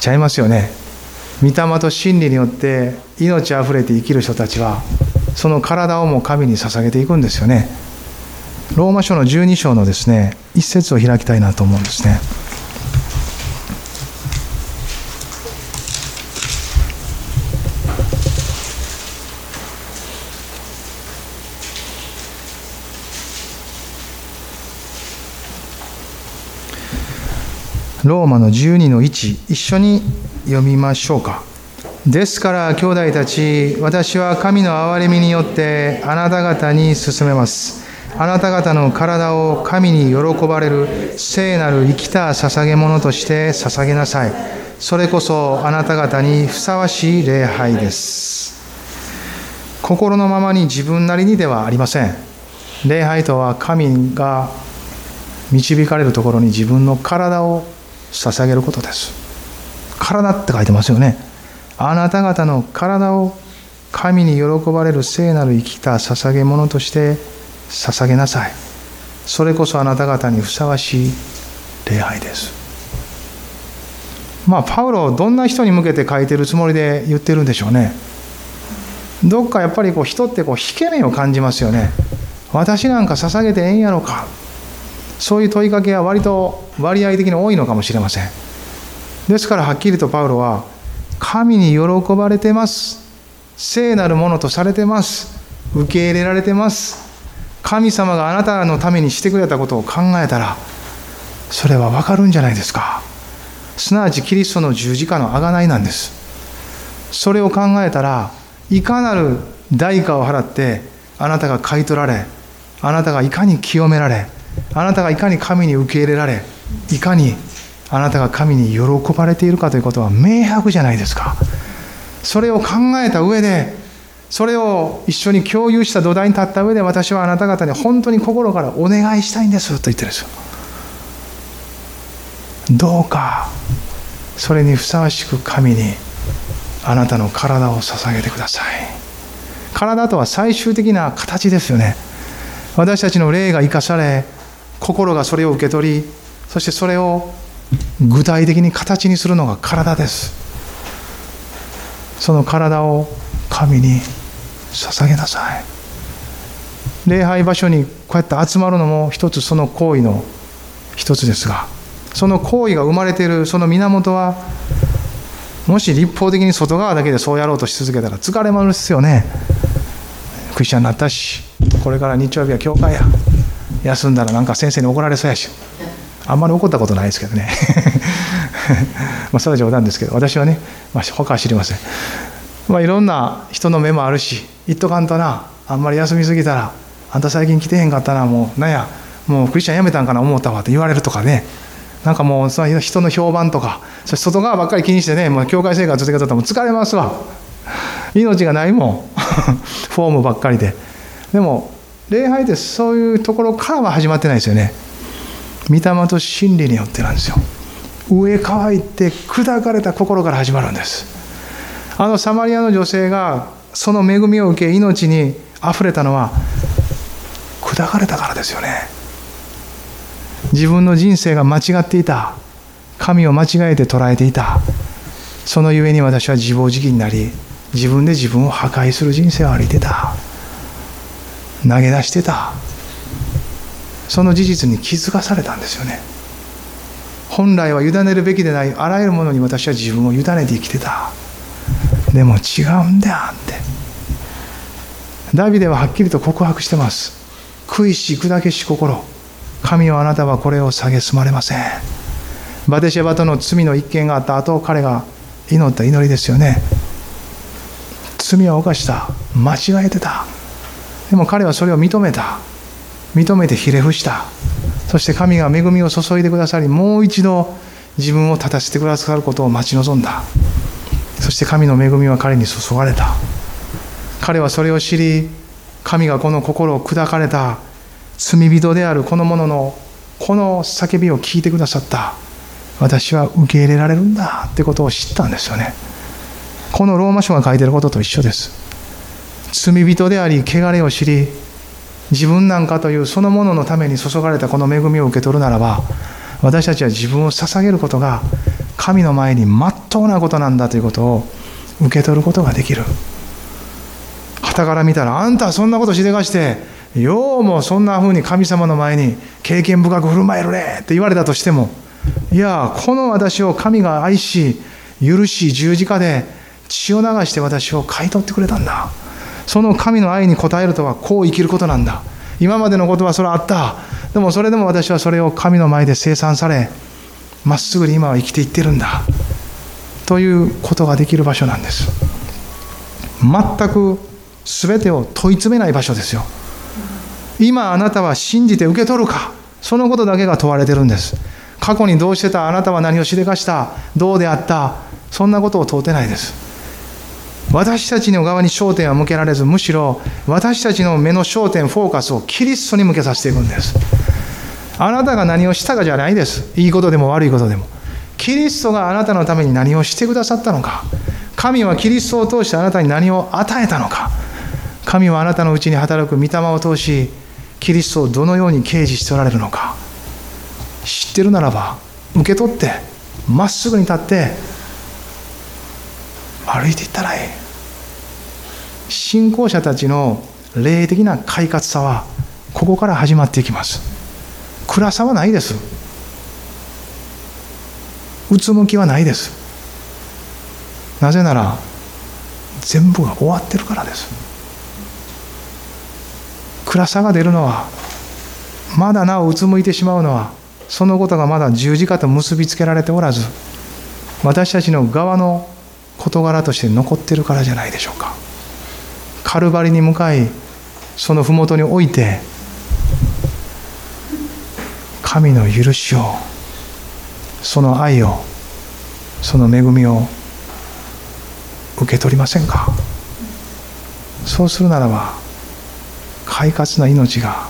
ちゃいますよね。御霊と真理によって命あふれて生きる人たちはその体をも神に捧げていくんですよね。ローマ書の12章のですね一節を開きたいなと思うんですね。ローマの12の1一緒に読みましょうか。ですから兄弟たち私は神の憐れみによってあなた方に進めます。あなた方の体を神に喜ばれる聖なる生きた捧げ物として捧げなさい。それこそあなた方にふさわしい礼拝です。心のままに自分なりにではありません。礼拝とは神が導かれるところに自分の体を捧げることです。体って書いてますよね。あなた方の体を神に喜ばれる聖なる生きた捧げ物として捧げなさい。それこそあなた方にふさわしい礼拝です。まあパウロどんな人に向けて書いてるつもりで言ってるんでしょうね。どっかやっぱりこう人ってこう引け目を感じますよね。私なんか捧げてええんやろか。そういう問いかけは割と割合的に多いのかもしれません。ですからはっきりとパウロは神に喜ばれてます。聖なるものとされてます。受け入れられてます。神様があなたのためにしてくれたことを考えたらそれはわかるんじゃないですか。すなわちキリストの十字架の贖いなんです。それを考えたらいかなる代価を払ってあなたが買い取られあなたがいかに清められあなたがいかに神に受け入れられいかにあなたが神に喜ばれているかということは明白じゃないですか。それを考えた上でそれを一緒に共有した土台に立った上で私はあなた方に本当に心からお願いしたいんですと言ってるんですよ。どうかそれにふさわしく神にあなたの体を捧げてください。体とは最終的な形ですよね。私たちの霊が生かされ心がそれを受け取りそしてそれを具体的に形にするのが体です。その体を神に捧げなさい。礼拝場所にこうやって集まるのも一つその行為の一つですがその行為が生まれているその源はもし立法的に外側だけでそうやろうとし続けたら疲れますよね。クリスチャンになったしこれから日曜日は教会や。休んだらなんか先生に怒られそうやし。あんまり怒ったことないですけどね。まあそれは冗談ですけど私はね、まあ、他は知りません。まあいろんな人の目もあるし言っとかんとなあんまり休みすぎたらあんた最近来てへんかったなもうなんやもうクリスチャン辞めたんかな思ったわって言われるとかね。なんかもうその人の評判とか外側ばっかり気にしてね、もう教会生活続けとったらもう疲れますわ。命がないもん。フォームばっかりで。でも礼拝ってそういうところからは始まってないですよね。御霊と真理によってなんですよ。上乾いて砕かれた心から始まるんです。あのサマリアの女性がその恵みを受け命にあふれたのは砕かれたからですよね。自分の人生が間違っていた。神を間違えて捉えていた。そのゆえに私は自暴自棄になり自分で自分を破壊する人生を歩いてた。投げ出してた。その事実に気づかされたんですよね。本来は委ねるべきでないあらゆるものに私は自分を委ねて生きてた。でも違うんだって。ダビデははっきりと告白してます。悔いし砕けし心。神はあなたはこれを蔑まれません。バテシェバとの罪の一件があった後彼が祈った祈りですよね。罪は犯した。間違えてた。でも彼はそれを認めた。認めてひれ伏した。そして神が恵みを注いでくださりもう一度自分を立たせてくださることを待ち望んだ。そして神の恵みは彼に注がれた。彼はそれを知り神がこの心を砕かれた。罪人であるこの者のこの叫びを聞いてくださった。私は受け入れられるんだ。ってことを知ったんですよね。このローマ書が書いてることと一緒です。罪人であり汚れを知り自分なんかというそのもののために注がれたこの恵みを受け取るならば私たちは自分を捧げることが神の前にまっとうなことなんだということを受け取ることができる。はたから見たらあんたはそんなことしでかしてようもそんなふうに神様の前に経験深く振る舞えるねって言われたとしてもいやこの私を神が愛し許し十字架で血を流して私を買い取ってくれたんだ。その神の愛に応えるとはこう生きることなんだ。今までのことはそれはあった。でもそれでも私はそれを神の前で生産されまっすぐに今は生きていってるんだ。ということができる場所なんです。全く全てを問い詰めない場所ですよ。今あなたは信じて受け取るか。そのことだけが問われてるんです。過去にどうしてた？あなたは何をしでかした？どうであった？そんなことを問うてないです。私たちの側に焦点は向けられずむしろ私たちの目の焦点フォーカスをキリストに向けさせていくんです。あなたが何をしたかじゃないです。いいことでも悪いことでも。キリストがあなたのために何をしてくださったのか。神はキリストを通してあなたに何を与えたのか。神はあなたのうちに働く御霊を通しキリストをどのように掲示しておられるのか。知ってるならば受け取ってまっすぐに立って歩いていったらいい。信仰者たちの霊的な快活さはここから始まっていきます。暗さはないです。うつむきはないです。なぜなら全部が終わってるからです。暗さが出るのはまだなおうつむいてしまうのはそのことがまだ十字架と結びつけられておらず私たちの側の事柄として残ってるからじゃないでしょうか。カルバリに向かいその麓に置いて神の許しをその愛をその恵みを受け取りませんか？そうするならば快活な命が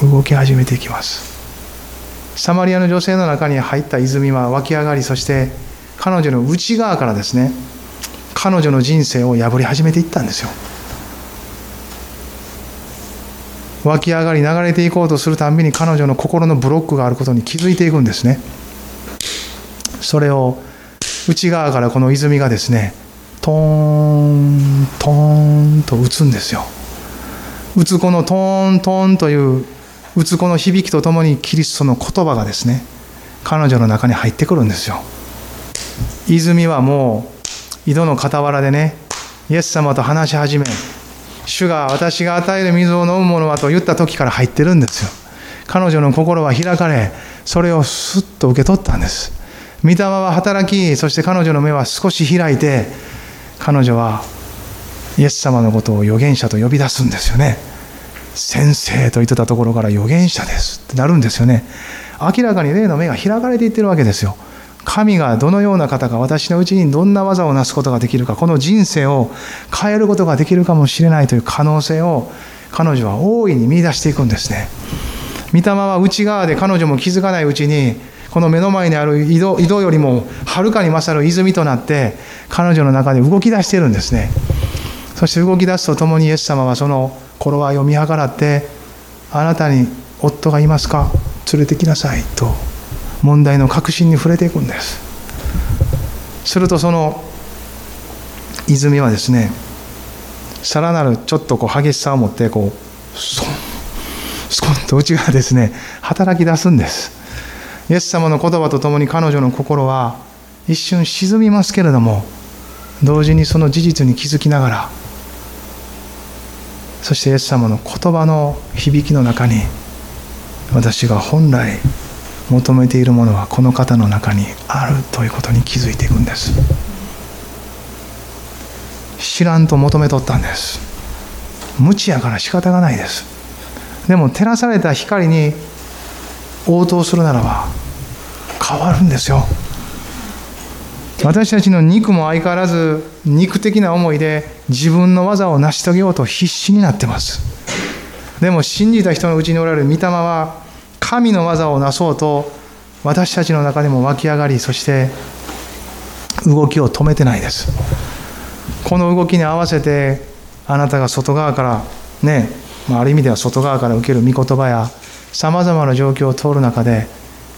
動き始めていきます。サマリアの女性の中に入った泉は湧き上がりそして彼女の内側からですね彼女の人生を破り始めていったんですよ。湧き上がり流れていこうとするたんびに彼女の心のブロックがあることに気づいていくんですね。それを内側からこの泉がですねトーントーンと打つんですよ。打つこのトーントーンという打つこの響きとともにキリストの言葉がですね彼女の中に入ってくるんですよ。泉はもう井戸の傍らでねイエス様と話し始め主が私が与える水を飲むものはと言った時から入ってるんですよ。彼女の心は開かれそれをスッと受け取ったんです。御霊は働きそして彼女の目は少し開いて彼女はイエス様のことを預言者と呼び出すんですよね。先生と言ってたところから預言者ですってなるんですよね。明らかに霊の目が開かれていってるわけですよ。神がどのような方か私のうちにどんな技をなすことができるかこの人生を変えることができるかもしれないという可能性を彼女は大いに見出していくんですね。御霊は内側で彼女も気づかないうちにこの目の前にある井戸井戸よりもはるかに勝る泉となって彼女の中で動き出しているんですね。そして動き出すとともにイエス様はその頃合いを見計らってあなたに夫がいますか？連れてきなさいと問題の核心に触れていくんです。するとその泉はですねさらなるちょっとこう激しさを持ってこうスコンスコンと内側ですね働き出すんです。イエス様の言葉とともに彼女の心は一瞬沈みますけれども同時にその事実に気づきながらそしてイエス様の言葉の響きの中に私が本来求めているものはこの方の中にあるということに気づいていくんです。知らんと求めとったんです。無知やから仕方がないです。でも照らされた光に応答するならば変わるんですよ。私たちの肉も相変わらず肉的な思いで自分の技を成し遂げようと必死になってます。でも信じた人のうちにおられる御霊は神の技をなそうと私たちの中でも湧き上がりそして動きを止めてないです。この動きに合わせてあなたが外側からね、まあ、ある意味では外側から受ける御言葉やさまざまな状況を通る中で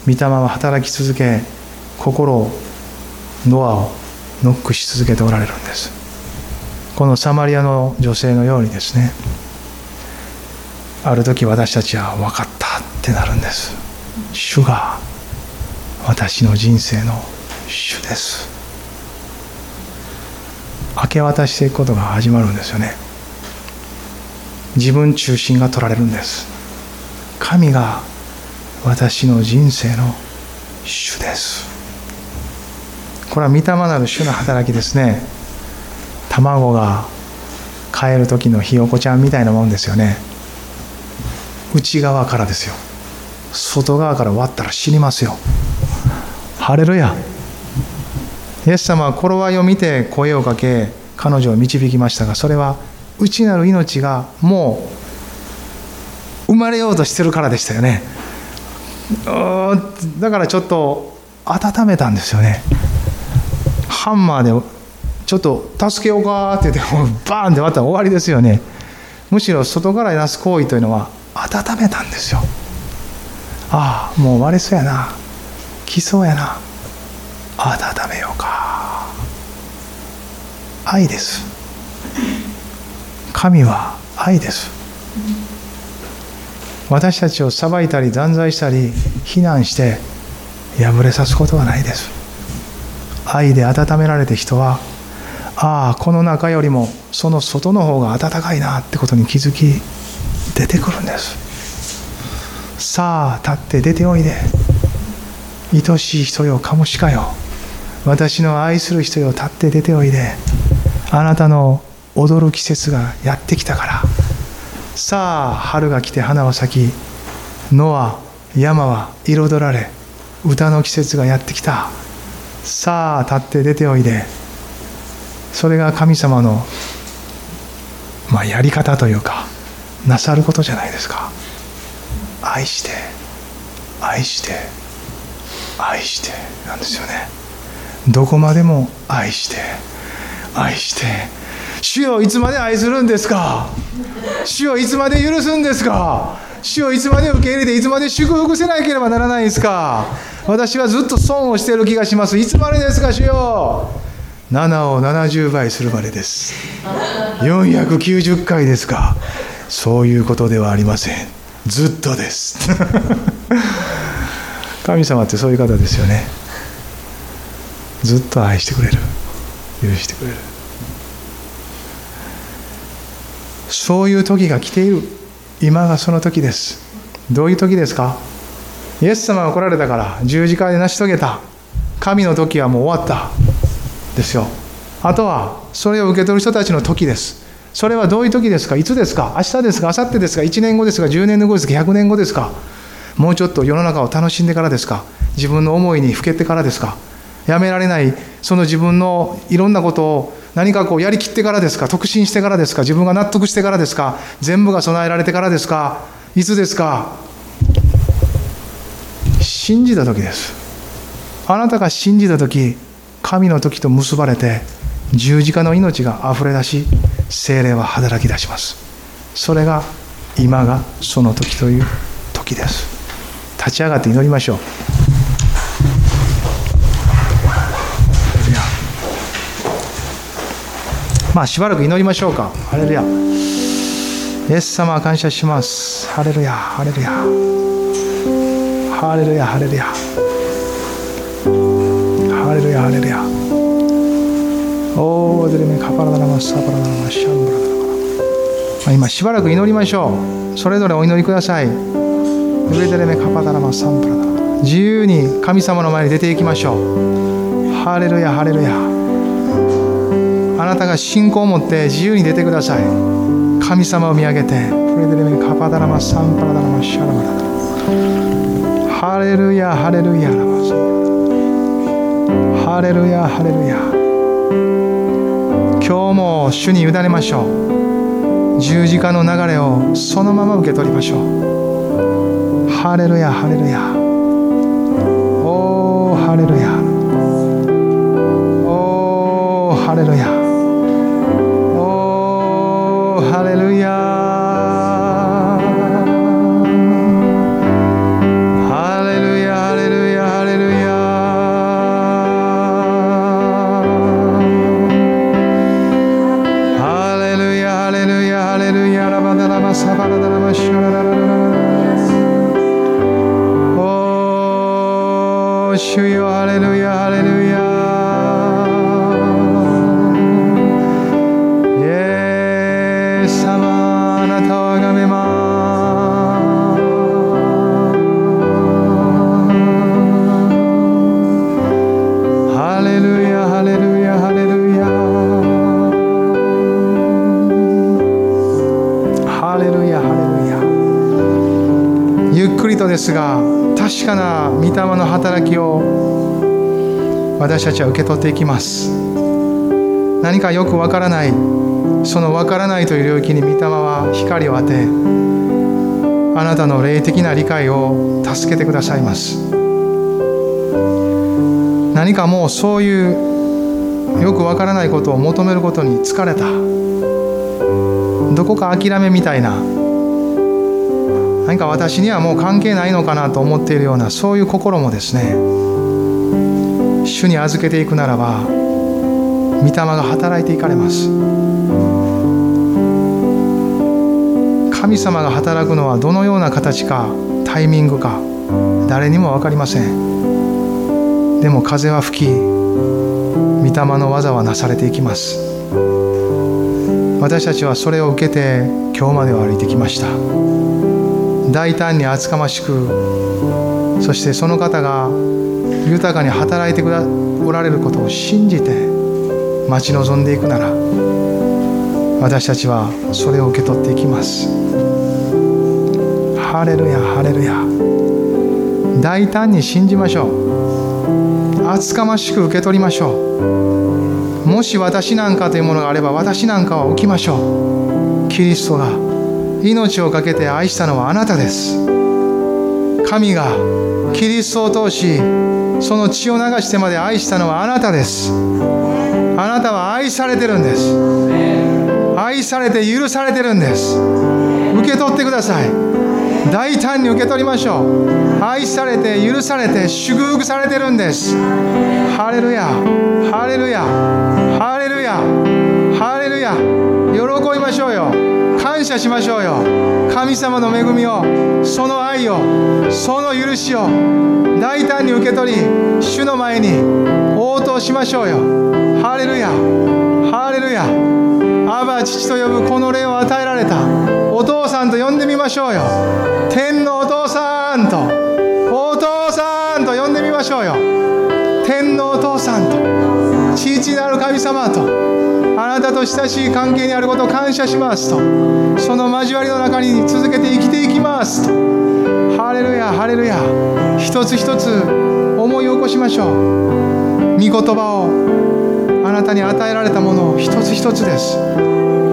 御霊は働き続け心をドアをノックし続けておられるんです。このサマリアの女性のようにですねある時私たちは分かった。ってなるんです。主が私の人生の主です。明け渡していくことが始まるんですよね。自分中心が取られるんです。神が私の人生の主です。これは御霊なる主の働きですね。卵が帰る時のひよこちゃんみたいなもんですよね。内側からですよ。外側から割ったら死にますよ。ハレルヤ。イエス様は頃合いを見て声をかけ彼女を導きましたがそれは内なる命がもう生まれようとしてるからでしたよね。だからちょっと温めたんですよね。ハンマーでちょっと助けようかって言ってバーンって割ったら終わりですよね。むしろ外から出す行為というのは温めたんですよ。ああもう割れそうやな。来そうやな。温めようか。愛です。神は愛です。私たちを裁いたり断罪したり非難して破れさすことはないです。愛で温められて人はああこの中よりもその外の方が温かいなってことに気づき出てくるんです。さあ立って出ておいで。愛しい人よカモシカよ。私の愛する人よ立って出ておいで。あなたの踊る季節がやってきたから。さあ春が来て花は咲き野は山は彩られ歌の季節がやってきた。さあ立って出ておいで。それが神様の、まあ、やり方というかなさることじゃないですか。愛して愛して愛してなんですよね。どこまでも愛して愛して主よいつまで愛するんですか？主よいつまで許すんですか？主をいつまで受け入れていつまで祝福せなければならないんですか？私はずっと損をしている気がします。いつまでですか主よ？7を70倍するまでです。490回ですか。そういうことではありません。ずっとです。神様ってそういう方ですよね。ずっと愛してくれる。許してくれる。そういう時が来ている。今がその時です。どういう時ですか？イエス様が来られたから十字架で成し遂げた。神の時はもう終わった。ですよ。あとはそれを受け取る人たちの時です。それはどういう時ですか？いつですか？明日ですか？明後日ですか？1年後ですか？10年後ですか？100年後ですか？もうちょっと世の中を楽しんでからですか？自分の思いにふけてからですか？やめられないその自分のいろんなことを何かこうやりきってからですか？特進してからですか？自分が納得してからですか？全部が備えられてからですか？いつですか？信じた時です。あなたが信じた時神の時と結ばれて十字架の命があふれ出し精霊は働き出します。それが今がその時という時です。立ち上がって祈りましょう。まあしばらく祈りましょうか。ハレルヤ。イエス様感謝します。ハレルヤ。ハレルヤ。ハレルヤ。ハレルヤ。ハレルヤ。ハレルヤ。おーデレメカパラダラマサパラダラマシャンブラダラカラ。今しばらく祈りましょう。それぞれお祈りください。ウレデレメカパダラマサンプラダラ自由に神様の前に出ていきましょう。ハレルヤハレルヤ。あなたが信仰を持って自由に出てください。神様を見上げてプレデレメカパダラマサンプラダラマシャラ。マダハレルヤハレルヤ。ラマハレルヤハレルヤ。今日も主に委ねましょう。十字架の流れをそのまま受け取りましょう。ハレルヤハレルヤ。おおハレルヤ。おおハレルヤ。ですが確かな御霊の働きを私たちは受け取っていきます。何かよくわからないそのわからないという領域に御霊は光を当てあなたの霊的な理解を助けてくださいます。何かもうそういうよくわからないことを求めることに疲れた。どこか諦めみたいな何か私にはもう関係ないのかなと思っているようなそういう心もですね主に預けていくならば御霊が働いていかれます。神様が働くのはどのような形かタイミングか誰にも分かりません。でも風は吹き御霊の技はなされていきます。私たちはそれを受けて今日までを歩いてきました。大胆に厚かましくそしてその方が豊かに働いてくだおられることを信じて待ち望んでいくなら私たちはそれを受け取っていきます。ハレルヤハレルヤ。大胆に信じましょう。厚かましく受け取りましょう。もし私なんかというものがあれば私なんかは置きましょう。キリストが命を懸けて愛したのはあなたです。神がキリストを通しその血を流してまで愛したのはあなたです。あなたは愛されてるんです。愛されて許されてるんです。受け取ってください。大胆に受け取りましょう。愛されて許されて祝福されてるんです。ハレルヤ。ハレルヤ。ハレルヤ。ハレルヤ。喜びましょうよ。感謝しましょうよ。神様の恵みをその愛をその許しを大胆に受け取り主の前に応答しましょうよ。ハレルヤハレルヤ。アバ父と呼ぶこの霊を与えられた。お父さんと呼んでみましょうよ。天のお父さんとお父さんと呼んでみましょうよ。天のお父さんと父なる神様とあなたと親しい関係にあることを感謝しますと。その交わりの中に続けて生きていきますと。ハレルヤハレルヤ。一つ一つ思い起こしましょう。御言葉を。あなたに与えられたものを。一つ一つです。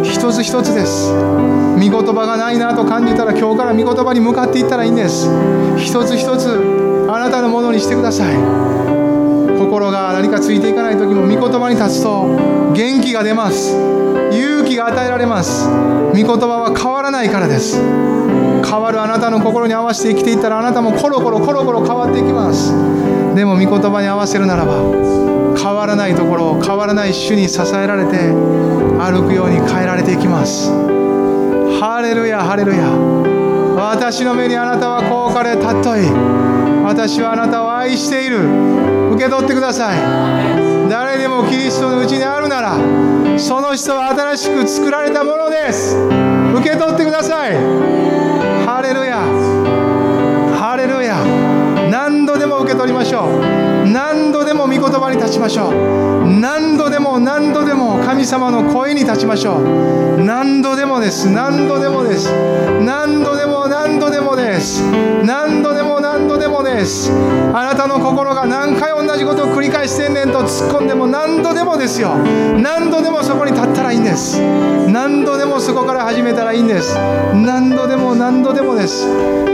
一つ一つです。御言葉がないなと感じたら今日から御言葉に向かっていったらいいんです。一つ一つあなたのものにしてください。心が何かついていかない時も御言葉に立つと元気が出ます。勇気が与えられます。御言葉は変わらないからです。変わるあなたの心に合わせて生きていったらあなたもコロコロコロコロ変わっていきます。でも御言葉に合わせるならば変わらないところ変わらない主に支えられて歩くように変えられていきます。ハレルヤハレルヤ。私の目にあなたは高価で尊い。私はあなたを愛している。受け取ってください。誰でもキリストのうちにあるならその人は新しく作られたものです。受け取ってください。ハレルヤ。ハレルヤ。何度でも受け取りましょう。何度でも御言葉に立ちましょう。何度でも何度でも神様の声に立ちましょう。何度でもです。何度でもです。何度でも何度でもです。何度でもです。あなたの心が何回同じことを繰り返してんねんと突っ込んでも何度でもですよ。何度でもそこに立ったらいいんです。何度でもそこから始めたらいいんです。何度でも何度でもです。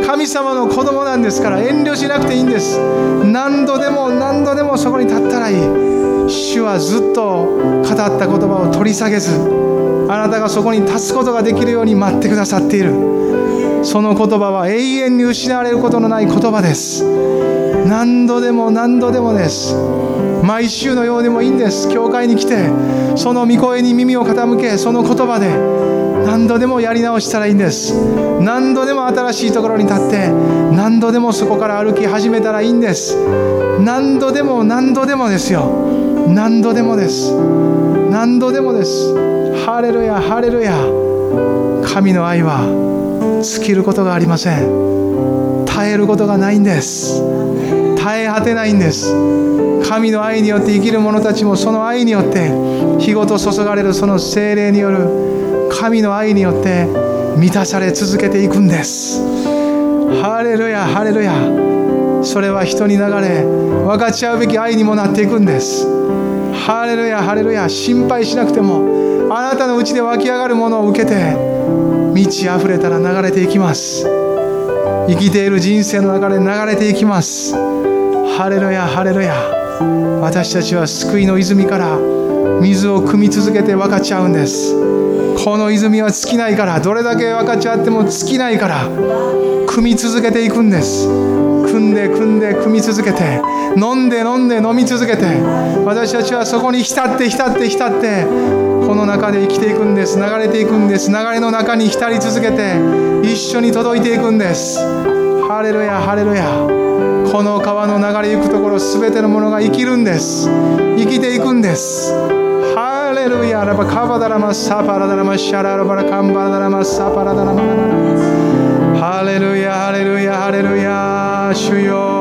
神様の子供なんですから遠慮しなくていいんです。何度でも何度でもそこに立ったらいい。主はずっと語った言葉を取り下げずあなたがそこに立つことができるように待ってくださっている。その言葉は永遠に失われることのない言葉です。何度でも何度でもです。毎週のようでもいいんです。教会に来てその御声に耳を傾けその言葉で何度でもやり直したらいいんです。何度でも新しいところに立って何度でもそこから歩き始めたらいいんです。何度でも何度でもですよ。何度でもです。何度でもです。ハレルヤハレルヤ。神の愛は尽きることがありません。耐えることがないんです。耐え果てないんです。神の愛によって生きる者たちもその愛によって日ごと注がれるその精霊による神の愛によって満たされ続けていくんです。ハレルヤハレルヤ。それは人に流れ分かち合うべき愛にもなっていくんです。ハレルヤハレルヤ。心配しなくてもあなたのうちで湧き上がるものを受けて満ち溢れたら流れていきます。生きている人生の中で流れていきます。ハレルヤハレルヤ。私たちは救いの泉から水を汲み続けて分かち合うんです。この泉は尽きないからどれだけ分かち合っても尽きないから汲み続けていくんです。汲んで汲んで汲み続けて飲んで飲んで飲み続けて私たちはそこに浸って浸って浸ってこの中で生きていくんです。流れていくんです。流れの中に浸り続けて一緒に届いていくんです。ハレルヤハレルヤ。この川の流れゆくところ全てのものが生きるんです。生きていくんです。ハレルヤ。ラバカバダラマサパラダラマシャララバラカンバラダラマサパラダラマ。ハレルヤハレルヤハレルヤ。主よ。